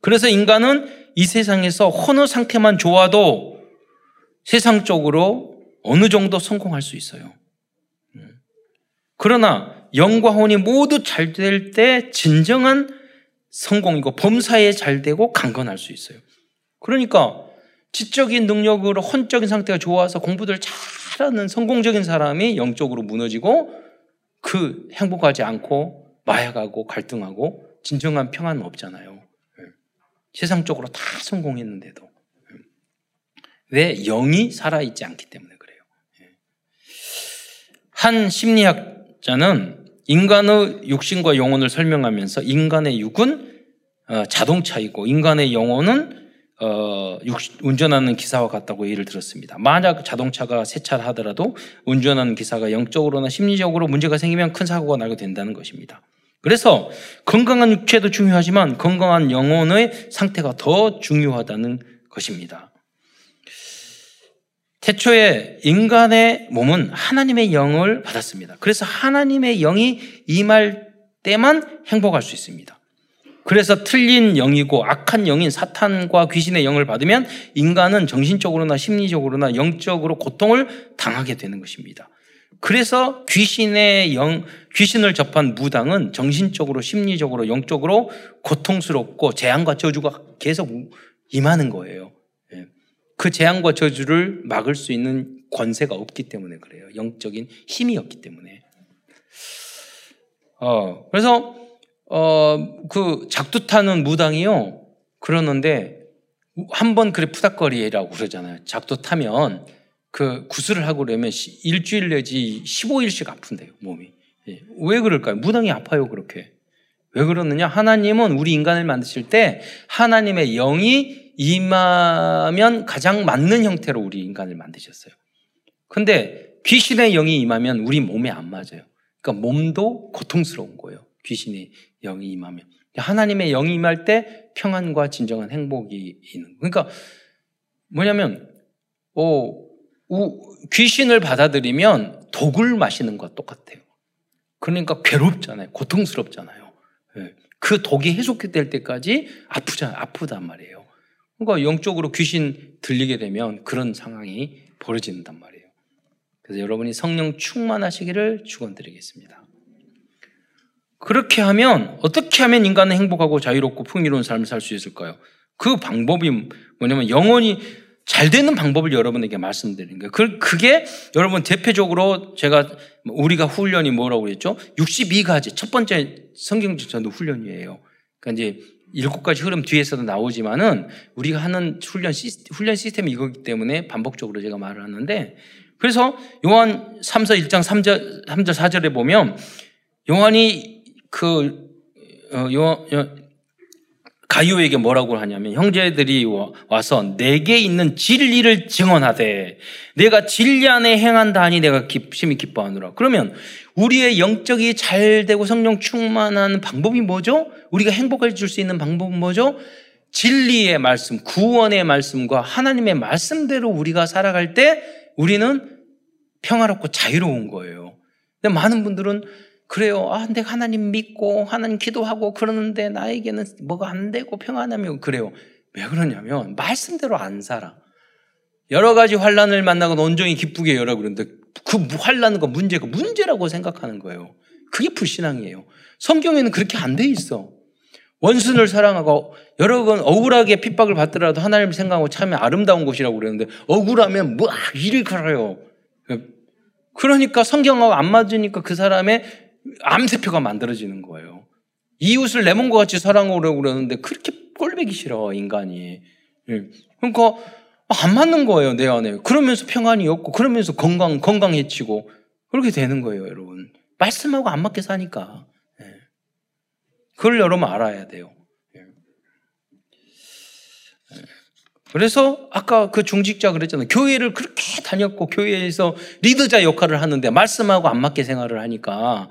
[SPEAKER 1] 그래서 인간은 이 세상에서 혼의 상태만 좋아도 세상적으로 어느 정도 성공할 수 있어요. 음. 그러나 영과 혼이 모두 잘 될 때 진정한 성공이고 범사에 잘 되고 강건할 수 있어요. 그러니까 지적인 능력으로 혼적인 상태가 좋아서 공부들 잘하는 성공적인 사람이 영적으로 무너지고 그 행복하지 않고 마약하고 갈등하고 진정한 평안은 없잖아요. 예. 세상적으로 다 성공했는데도. 예. 왜? 영이 살아있지 않기 때문에 그래요. 예. 한 심리학자는 인간의 육신과 영혼을 설명하면서 인간의 육은 어, 자동차이고 인간의 영혼은 어, 운전하는 기사와 같다고 예를 들었습니다. 만약 자동차가 세차하더라도 운전하는 기사가 영적으로나 심리적으로 문제가 생기면 큰 사고가 나게 된다는 것입니다. 그래서 건강한 육체도 중요하지만 건강한 영혼의 상태가 더 중요하다는 것입니다. 태초에 인간의 몸은 하나님의 영을 받았습니다. 그래서 하나님의 영이 임할 때만 행복할 수 있습니다. 그래서 틀린 영이고 악한 영인 사탄과 귀신의 영을 받으면 인간은 정신적으로나 심리적으로나 영적으로 고통을 당하게 되는 것입니다. 그래서 귀신의 영, 귀신을 접한 무당은 정신적으로, 심리적으로, 영적으로 고통스럽고 재앙과 저주가 계속 임하는 거예요. 예. 그 재앙과 저주를 막을 수 있는 권세가 없기 때문에 그래요. 영적인 힘이 없기 때문에. 어, 그래서 어, 그 작두 타는 무당이요. 그러는데 한 번 그래 푸닥거리라고 그러잖아요. 작두 타면 그 구슬을 하고 그러면 일주일 내지 15일씩 아픈데요, 몸이. 예. 왜 그럴까요? 무당이 아파요, 그렇게. 왜 그러느냐? 하나님은 우리 인간을 만드실 때 하나님의 영이 임하면 가장 맞는 형태로 우리 인간을 만드셨어요. 근데 귀신의 영이 임하면 우리 몸에 안 맞아요. 그러니까 몸도 고통스러운 거예요. 귀신의 영이 임하면. 하나님의 영이 임할 때 평안과 진정한 행복이 있는. 그러니까 뭐냐면, 어, 귀신을 받아들이면 독을 마시는 것과 똑같아요. 그러니까 괴롭잖아요. 고통스럽잖아요. 예. 그 독이 해소될 때까지 아프잖아요. 아프단 말이에요. 그러니까 영적으로 귀신 들리게 되면 그런 상황이 벌어진단 말이에요. 그래서 여러분이 성령 충만하시기를 축원드리겠습니다. 그렇게 하면 어떻게 하면 인간은 행복하고 자유롭고 풍요로운 삶을 살 수 있을까요? 그 방법이 뭐냐면 영원히 잘 되는 방법을 여러분에게 말씀드리는 거예요. 그, 그게 여러분 대표적으로 제가 우리가 훈련이 뭐라고 그랬죠? 62가지 첫 번째 성경 전도 훈련이에요. 그러니까 이제 일곱 가지 흐름 뒤에서도 나오지만은 우리가 하는 훈련 시스템, 훈련 시스템이 이거기 때문에 반복적으로 제가 말을 하는데 그래서 요한 3서 1장 3절, 3절 4절에 보면 요한이 그 어, 요한 가요에게 뭐라고 하냐면 형제들이 와서 내게 있는 진리를 증언하되 내가 진리 안에 행한다 하니 내가 심히 기뻐하노라. 그러면 우리의 영적이 잘 되고 성령 충만한 방법이 뭐죠? 우리가 행복해질 수 있는 방법은 뭐죠? 진리의 말씀, 구원의 말씀과 하나님의 말씀대로 우리가 살아갈 때 우리는 평화롭고 자유로운 거예요. 근데 많은 분들은 그래요. 아, 내가 하나님 믿고 하나님 기도하고 그러는데 나에게는 뭐가 안 되고 평안하면 그래요. 왜 그러냐면 말씀대로 안 살아. 여러 가지 환란을 만나고 온종이 기쁘게 열어 그러는데 그 환란과 문제가 문제라고 생각하는 거예요. 그게 불신앙이에요. 성경에는 그렇게 안 돼 있어. 원수를 사랑하고 여러 번 억울하게 핍박을 받더라도 하나님을 생각하고 참 아름다운 곳이라고 그러는데 억울하면 뭐 이리 걸어요. 그러니까 성경하고 안 맞으니까 그 사람의 암세표가 만들어지는 거예요. 이웃을 내 몸과 같이 사랑하려고 그러는데 그렇게 꼴배기 싫어, 인간이. 예. 그러니까 안 맞는 거예요, 내 안에. 그러면서 평안이 없고, 그러면서 건강, 건강해지고, 그렇게 되는 거예요, 여러분. 말씀하고 안 맞게 사니까. 예. 그걸 여러분 알아야 돼요. 예. 그래서 아까 그 중직자 그랬잖아요. 교회를 그렇게 다녔고, 교회에서 리더자 역할을 하는데, 말씀하고 안 맞게 생활을 하니까,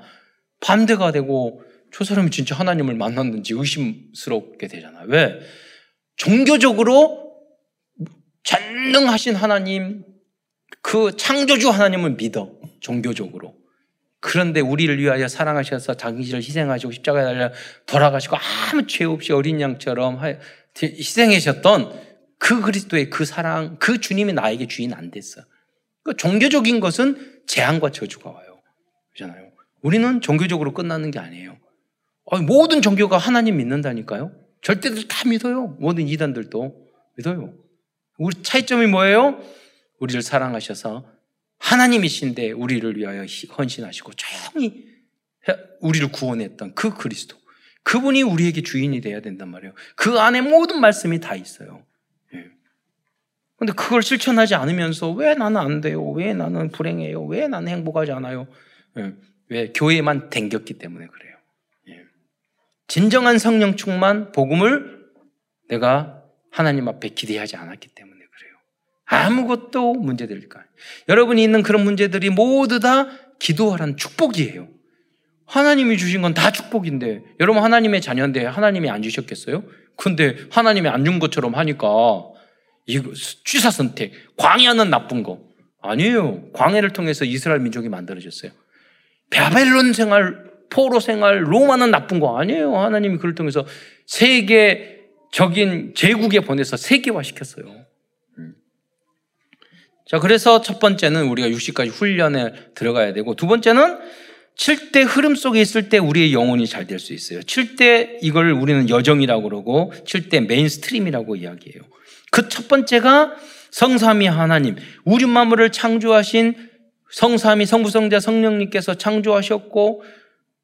[SPEAKER 1] 반대가 되고 저 사람이 진짜 하나님을 만났는지 의심스럽게 되잖아요. 왜? 종교적으로 전능하신 하나님, 그 창조주 하나님을 믿어. 종교적으로. 그런데 우리를 위하여 사랑하셔서 당신을 희생하시고 십자가에 달려 돌아가시고 아무 죄 없이 어린 양처럼 희생하셨던 그 그리스도의 그 사랑, 그 주님이 나에게 주인 안 됐어. 그 종교적인 것은 재앙과 저주가 와요. 그렇잖아요. 우리는 종교적으로 끝나는 게 아니에요. 모든 종교가 하나님 믿는다니까요. 절대들 다 믿어요. 모든 이단들도 믿어요. 우리 차이점이 뭐예요? 우리를 사랑하셔서 하나님이신데 우리를 위하여 헌신하시고 조용히 우리를 구원했던 그 그리스도. 그분이 우리에게 주인이 돼야 된단 말이에요. 그 안에 모든 말씀이 다 있어요. 예. 그걸 실천하지 않으면서 왜 나는 안 돼요? 왜 나는 불행해요? 왜 나는 행복하지 않아요? 예. 왜? 교회만 댕겼기 때문에 그래요. 예. 진정한 성령 충만, 복음을 내가 하나님 앞에 기대하지 않았기 때문에 그래요. 아무것도 문제될까. 여러분이 있는 그런 문제들이 모두 다 기도하라는 축복이에요. 하나님이 주신 건 다 축복인데, 여러분 하나님의 자녀인데 하나님이 안 주셨겠어요? 근데 하나님이 안 준 것처럼 하니까, 이거 취사 선택, 광야는 나쁜 거. 아니에요. 광야를 통해서 이스라엘 민족이 만들어졌어요. 바벨론 생활, 포로 생활, 로마는 나쁜 거 아니에요. 하나님이 그를 통해서 세계적인 제국에 보내서 세계화 시켰어요. 음. 자, 그래서 첫 번째는 우리가 60가지 훈련에 들어가야 되고, 두 번째는 칠대 흐름 속에 있을 때 우리의 영혼이 잘 될 수 있어요. 칠대 이걸 우리는 여정이라고 그러고, 칠대 mainstream이라고 이야기해요. 그 첫 번째가 성삼위 하나님, 우주 만물을 창조하신 성삼이 성부성자 성령님께서 창조하셨고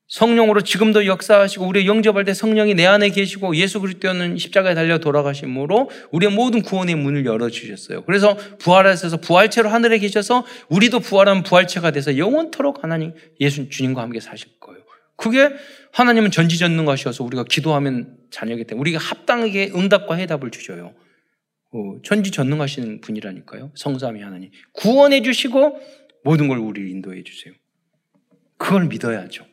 [SPEAKER 1] 성령으로 지금도 역사하시고 우리 영접할 때 성령이 내 안에 계시고 예수 그리스도는 십자가에 달려 돌아가심으로 우리의 모든 구원의 문을 열어 주셨어요. 그래서 부활하셔서 부활체로 하늘에 계셔서 우리도 부활한 부활체가 돼서 영원토록 하나님 예수 주님과 함께 사실 거예요. 그게 하나님은 전지전능하셔서 우리가 기도하면 자녀기 때문에 우리가 합당하게 응답과 해답을 주셔요. 어, 전지전능하신 분이라니까요. 성삼이 하나님 구원해 주시고 모든 걸 우리를 인도해 주세요. 그걸 믿어야죠.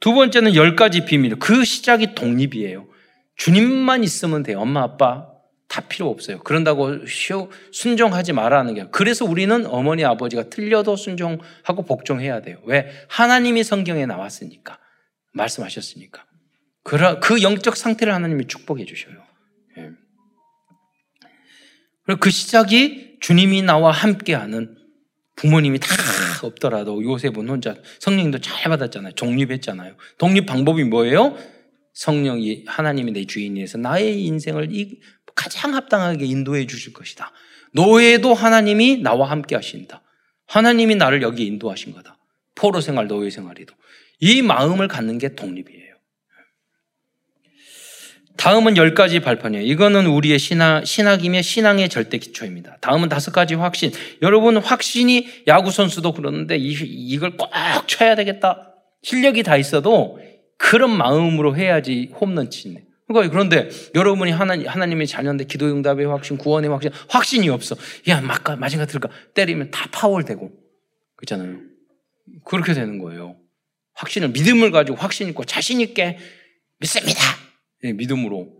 [SPEAKER 1] 두 번째는 열 가지 비밀. 그 시작이 독립이에요. 주님만 있으면 돼요. 엄마, 아빠 다 필요 없어요. 그런다고 쉬어, 순종하지 말라는 게. 그래서 우리는 어머니, 아버지가 틀려도 순종하고 복종해야 돼요. 왜? 하나님이 성경에 나왔으니까. 말씀하셨으니까. 그 영적 상태를 하나님이 축복해 주셔요. 예. 그 시작이 주님이 나와 함께하는 부모님이 다 없더라도 요셉은 혼자 성령도 잘 받았잖아요. 독립했잖아요. 독립 방법이 뭐예요? 성령이 하나님이 내 주인이어서 나의 인생을 가장 합당하게 인도해 주실 것이다. 노예도 하나님이 나와 함께 하신다. 하나님이 나를 여기 인도하신 거다. 포로 생활, 노예 생활이도. 이 마음을 갖는 게 독립이에요. 다음은 열 가지 발판이에요. 이거는 우리의 신학, 신학이며 신앙의 절대 기초입니다. 다음은 다섯 가지 확신. 여러분, 확신이 야구선수도 그러는데 이, 이걸 꼭 쳐야 되겠다. 실력이 다 있어도 그런 마음으로 해야지 홈런 치네. 그러니까 그런데 여러분이 하나님, 하나님의 자녀인데 기도 응답의 확신, 구원의 확신, 확신이 없어. 야, 막가, 마징가 들까 때리면 다 파월 되고. 그렇잖아요. 그렇게 되는 거예요. 확신을, 믿음을 가지고 확신 있고 자신있게 믿습니다. 예, 믿음으로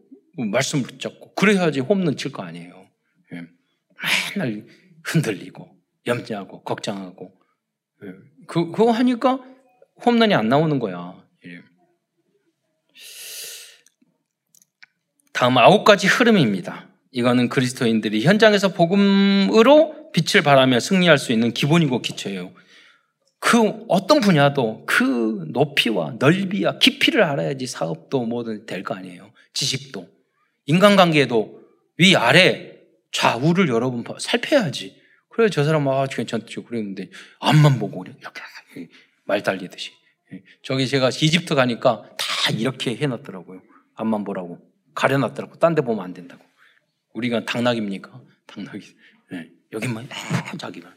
[SPEAKER 1] 말씀 붙잡고 그래야지 홈런 칠 거 아니에요. 예. 맨날 흔들리고 염려하고 걱정하고 예. 그 그거 하니까 홈런이 안 나오는 거야. 예. 다음 아홉 가지 흐름입니다. 이거는 그리스도인들이 현장에서 복음으로 빛을 발하며 승리할 수 있는 기본이고 기초예요. 그 어떤 분야도 그 높이와 넓이와 깊이를 알아야지 사업도 뭐든 될 거 아니에요. 지식도. 인간관계도 위, 아래, 좌우를 여러분 살펴야지. 그래, 저 사람, 아, 괜찮죠. 그랬는데, 앞만 보고, 이렇게, 말 달리듯이. 저기 제가 이집트 가니까 다 이렇게 해놨더라고요. 앞만 보라고. 가려놨더라고. 딴 데 보면 안 된다고. 우리가 당나귀입니까? 당나귀. 네. 여기만, 자기만.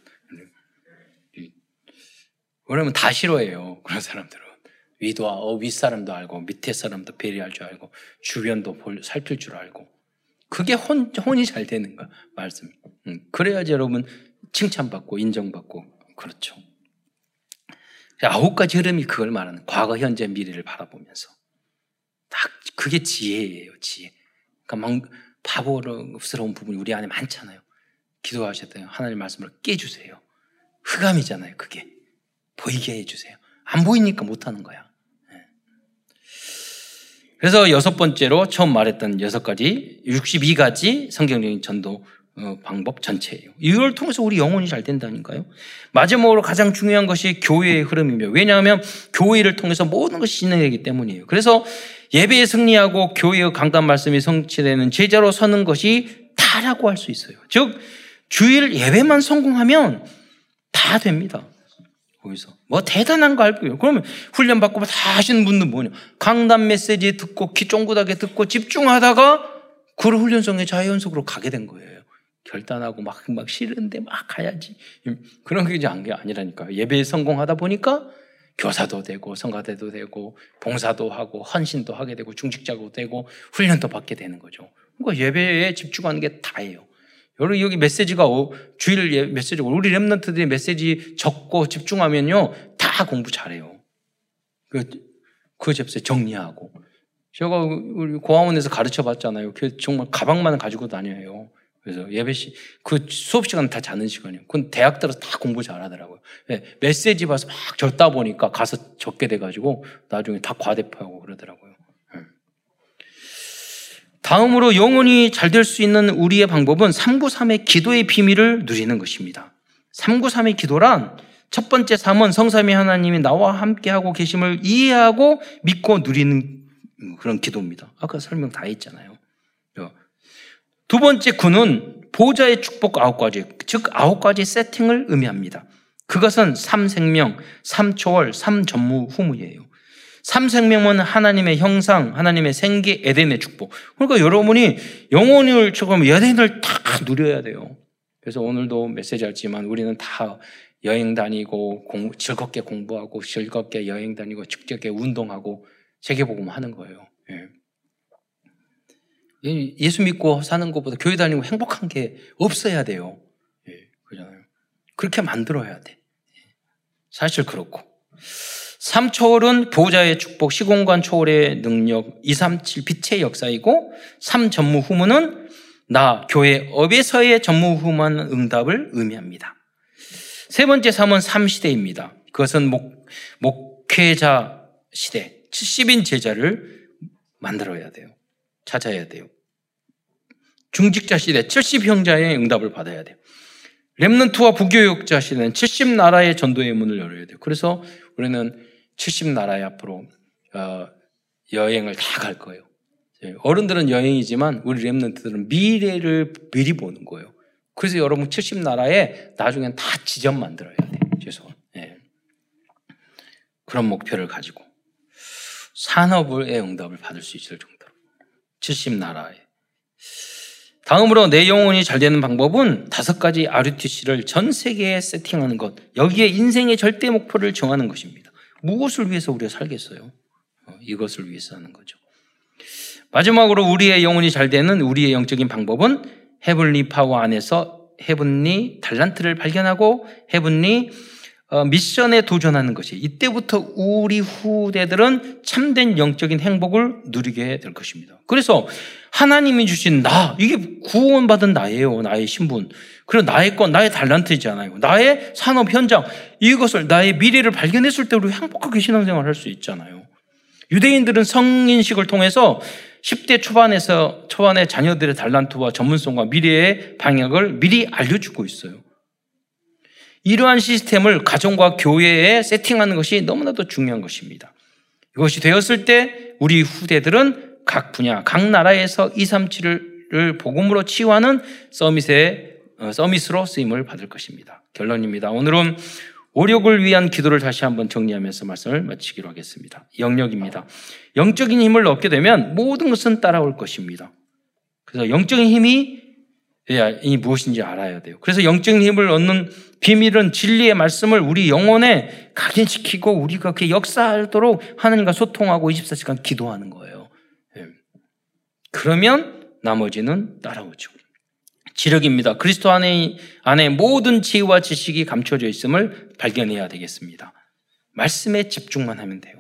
[SPEAKER 1] 왜냐면 다 싫어해요. 그런 사람들은. 위도, 어, 윗사람도 알고, 밑에 사람도 배려할 줄 알고, 주변도 볼, 살필 줄 알고. 그게 혼, 혼이 잘 되는 거, 말씀. 음, 그래야지 여러분 칭찬받고, 인정받고, 그렇죠. 아홉 가지 흐름이 그걸 말하는 과거, 현재, 미래를 바라보면서. 딱, 그게 지혜예요, 지혜. 그러니까 막 바보스러운 부분이 우리 안에 많잖아요. 기도하셨대요. 하나님 말씀을 깨주세요. 흑암이잖아요, 그게. 보이게 해주세요. 안 보이니까 못하는 거야. 예. 그래서 여섯 번째로 처음 말했던 여섯 가지, 62가지 성경적인 전도 어, 방법 전체예요. 이걸 통해서 우리 영혼이 잘 된다니까요. 마지막으로 가장 중요한 것이 교회의 흐름이며, 왜냐하면 교회를 통해서 모든 것이 진행되기 때문이에요. 그래서 예배에 승리하고 교회의 강단 말씀이 성취되는 제자로 서는 것이 다라고 할 수 있어요. 즉, 주일 예배만 성공하면 다 됩니다. 거기서. 뭐 대단한 거 알고요. 그러면 훈련 받고 다 하시는 분들 뭐냐. 강단 메시지 듣고 키 쫑긋하게 듣고 집중하다가 그 훈련성의 자연속으로 가게 된 거예요. 결단하고 막, 막 싫은데 막 가야지. 그런 게 이제 아니라니까. 예배에 성공하다 보니까 교사도 되고 성가대도 되고 봉사도 하고 헌신도 하게 되고 중직자도 되고 훈련도 받게 되는 거죠. 그러니까 예배에 집중하는 게 다예요. 여러분 여기 메시지가 주일 메시지가 우리 랩런트들이 메시지 적고 집중하면요 다 공부 잘해요. 그, 그 접수 정리하고 제가 우리 고아원에서 가르쳐 봤잖아요. 그 정말 가방만 가지고 다녀요. 그래서 예배 시 그 수업 시간 다 자는 시간이에요. 그건 대학 들어서 다 공부 잘 하더라고요. 네, 메시지 봐서 막 적다 보니까 가서 적게 돼가지고 나중에 다 과대표하고 그러더라고요. 다음으로 영혼이 잘 될 수 있는 우리의 방법은 393의 기도의 비밀을 누리는 것입니다. 393의 기도란 첫 번째 3은 성삼위 하나님이 나와 함께하고 계심을 이해하고 믿고 누리는 그런 기도입니다. 아까 설명 다 했잖아요. 두 번째 9는 보좌의 축복 아홉 가지, 즉 아홉 가지 세팅을 의미합니다. 그것은 삼생명, 삼초월, 삼전무 후무예요. 삼생명은 하나님의 형상, 하나님의 생기, 에덴의 축복. 그러니까 여러분이 영혼을 조금 에덴을 다 누려야 돼요. 그래서 오늘도 메시지 할지만 우리는 다 여행 다니고 공, 즐겁게 공부하고 즐겁게 여행 다니고 즐겁게 운동하고 세계복음 하는 거예요. 예. 예수 믿고 사는 것보다 교회 다니고 행복한 게 없어야 돼요. 예, 그잖아요. 그렇게 만들어야 돼. 사실 그렇고. 3초월은 보호자의 축복, 시공간 초월의 능력, 237 빛의 역사이고, 3 전무 후문은 나, 교회, 업에서의 전무 후문 응답을 의미합니다. 세 번째 3은 3시대입니다. 그것은 목, 목회자 시대, 70인 제자를 만들어야 돼요. 찾아야 돼요. 중직자 시대 70형자의 응답을 받아야 돼요. 렘넌트와 부교육자 시대는 70 나라의 전도의 문을 열어야 돼요. 그래서 우리는 70나라에 앞으로 어, 여행을 다 갈 거예요. 예, 어른들은 여행이지만 우리 렘넌트들은 미래를 미리 보는 거예요. 그래서 여러분 70나라에 나중엔 다 지점 만들어야 돼요. 죄송합니다. 예. 그런 목표를 가지고 산업의 응답을 받을 수 있을 정도로 70나라에 다음으로 내 영혼이 잘 되는 방법은 다섯 가지 RUTC를 전 세계에 세팅하는 것. 여기에 인생의 절대 목표를 정하는 것입니다. 무엇을 위해서 우리가 살겠어요? 어, 이것을 위해서 하는 거죠. 마지막으로 우리의 영혼이 잘 되는 우리의 영적인 방법은 heavenly power 안에서 heavenly 달란트를 발견하고 헤븐리 어, 미션에 도전하는 것이 이때부터 우리 후대들은 참된 영적인 행복을 누리게 될 것입니다. 그래서 하나님이 주신 나 이게 구원받은 나예요. 나의 신분. 그리고 나의 것, 나의 달란트잖아요. 나의 산업 현장 이것을 나의 미래를 발견했을 때 우리 행복하게 신앙생활 할수 있잖아요. 유대인들은 성인식을 통해서 10대 초반에서 초반에 자녀들의 달란트와 전문성과 미래의 방향을 미리 알려주고 있어요. 이러한 시스템을 가정과 교회에 세팅하는 것이 너무나도 중요한 것입니다. 이것이 되었을 때 우리 후대들은 각 분야, 각 나라에서 237을 복음으로 치유하는 서밋의 어, 서밋으로 쓰임을 받을 것입니다. 결론입니다. 오늘은 오력을 위한 기도를 다시 한번 정리하면서 말씀을 마치기로 하겠습니다. 영역입니다. 영적인 힘을 얻게 되면 모든 것은 따라올 것입니다. 그래서 영적인 힘이 이 무엇인지 알아야 돼요. 그래서 영적인 힘을 얻는 비밀은 진리의 말씀을 우리 영혼에 각인시키고 우리가 그 역사하도록 하나님과 소통하고 24시간 기도하는 거예요. 예. 그러면 나머지는 따라오죠. 지력입니다. 그리스도 안에, 안에 모든 지혜와 지식이 감춰져 있음을 발견해야 되겠습니다. 말씀에 집중만 하면 돼요.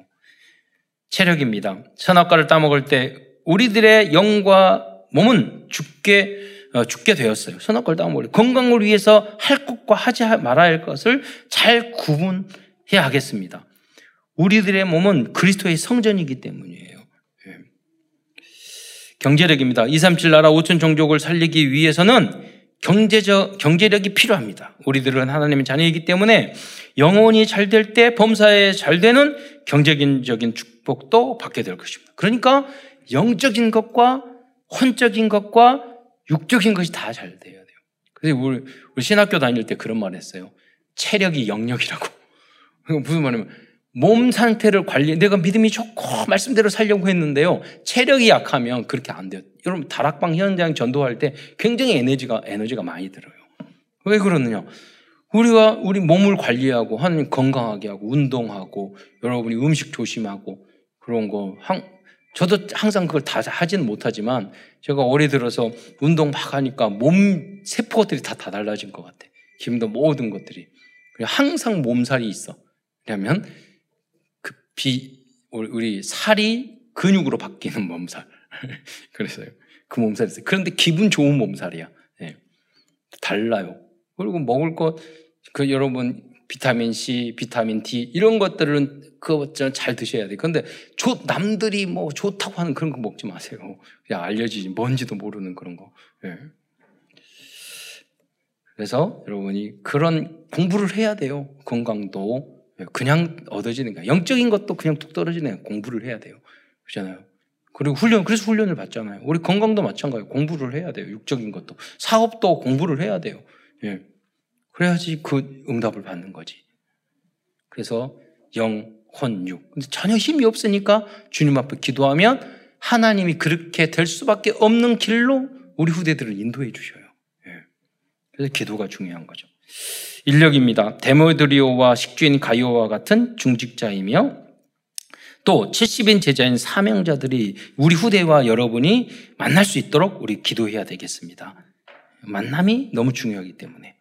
[SPEAKER 1] 체력입니다. 선악과를 따먹을 때 우리들의 영과 몸은 죽게 어, 죽게 되었어요. 선악과를 따먹을 건강을 위해서 할 것과 하지 말아야 할 것을 잘 구분해야 하겠습니다. 우리들의 몸은 그리스도의 성전이기 때문이에요. 예. 경제력입니다. 237 나라 5천 종족을 살리기 위해서는 경제적, 경제력이 필요합니다. 우리들은 하나님의 자녀이기 때문에 영혼이 잘 될 때 범사에 잘 되는 경제적인 축복도 받게 될 것입니다. 그러니까 영적인 것과 혼적인 것과 육적인 것이 다 잘 돼야 돼요. 그래서 우리, 우리 신학교 다닐 때 그런 말 했어요. 체력이 영역이라고. [LAUGHS] 무슨 말이냐면, 몸 상태를 관리, 내가 믿음이 좋고 말씀대로 살려고 했는데요. 체력이 약하면 그렇게 안 돼요. 여러분, 다락방 현장 전도할 때 굉장히 에너지가, 에너지가 많이 들어요. 왜 그러느냐? 우리가 우리 몸을 관리하고, 하나님 건강하게 하고, 운동하고, 여러분이 음식 조심하고, 그런 거, 저도 항상 그걸 다 하지는 못하지만 제가 올해 들어서 운동 막 하니까 몸 세포들이 다, 다 달라진 것 같아. 힘도 모든 것들이. 항상 몸살이 있어. 왜냐면 그 비, 우리 살이 근육으로 바뀌는 몸살. [LAUGHS] 그래서요. 그 몸살이 있어요. 그런데 기분 좋은 몸살이야. 네. 달라요. 그리고 먹을 것, 그 여러분 비타민 C, 비타민 D 이런 것들은 그거 잘 드셔야 돼. 근데 조, 남들이 뭐 좋다고 하는 그런 거 먹지 마세요. 그냥 알려지지 뭔지도 모르는 그런 거. 예. 그래서 여러분이 그런 공부를 해야 돼요. 건강도 그냥 얻어지는 거야. 영적인 것도 그냥 뚝 떨어지는 공부를 해야 돼요. 그렇잖아요. 그리고 훈련, 그래서 훈련을 받잖아요. 우리 건강도 마찬가지예요. 공부를 해야 돼요. 육적인 것도. 사업도 공부를 해야 돼요. 예. 그래야지 그 응답을 받는 거지. 그래서 영, 혼육. 근데 전혀 힘이 없으니까 주님 앞에 기도하면 하나님이 그렇게 될 수밖에 없는 길로 우리 후대들을 인도해 주셔요. 예. 그래서 기도가 중요한 거죠. 인력입니다. 데모드리오와 식주인 가이오와 같은 중직자이며 또 70인 제자인 사명자들이 우리 후대와 여러분이 만날 수 있도록 우리 기도해야 되겠습니다. 만남이 너무 중요하기 때문에.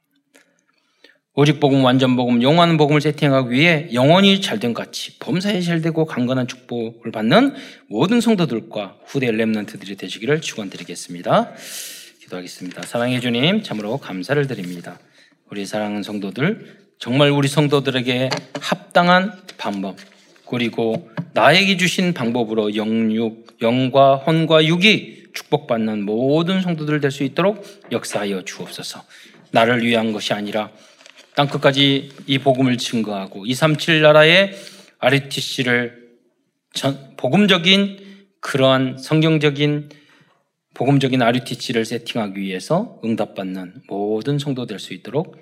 [SPEAKER 1] 오직 복음, 완전 복음, 영원한 복음을 세팅하기 위해 영원히 잘된 같이 범사에 잘되고 강건한 축복을 받는 모든 성도들과 후대 랩런트들이 되시기를 축원드리겠습니다. 기도하겠습니다. 사랑해 주님, 참으로 감사를 드립니다. 우리 사랑하는 성도들, 정말 우리 성도들에게 합당한 방법, 그리고 나에게 주신 방법으로 영육, 영과 혼과 육이 축복받는 모든 성도들 될 수 있도록 역사하여 주옵소서. 나를 위한 것이 아니라 땅 끝까지 이 복음을 증거하고 237 나라의 RTC를 복음적인 그러한 성경적인 복음적인 RUTC를 세팅하기 위해서 응답받는 모든 성도 될 수 있도록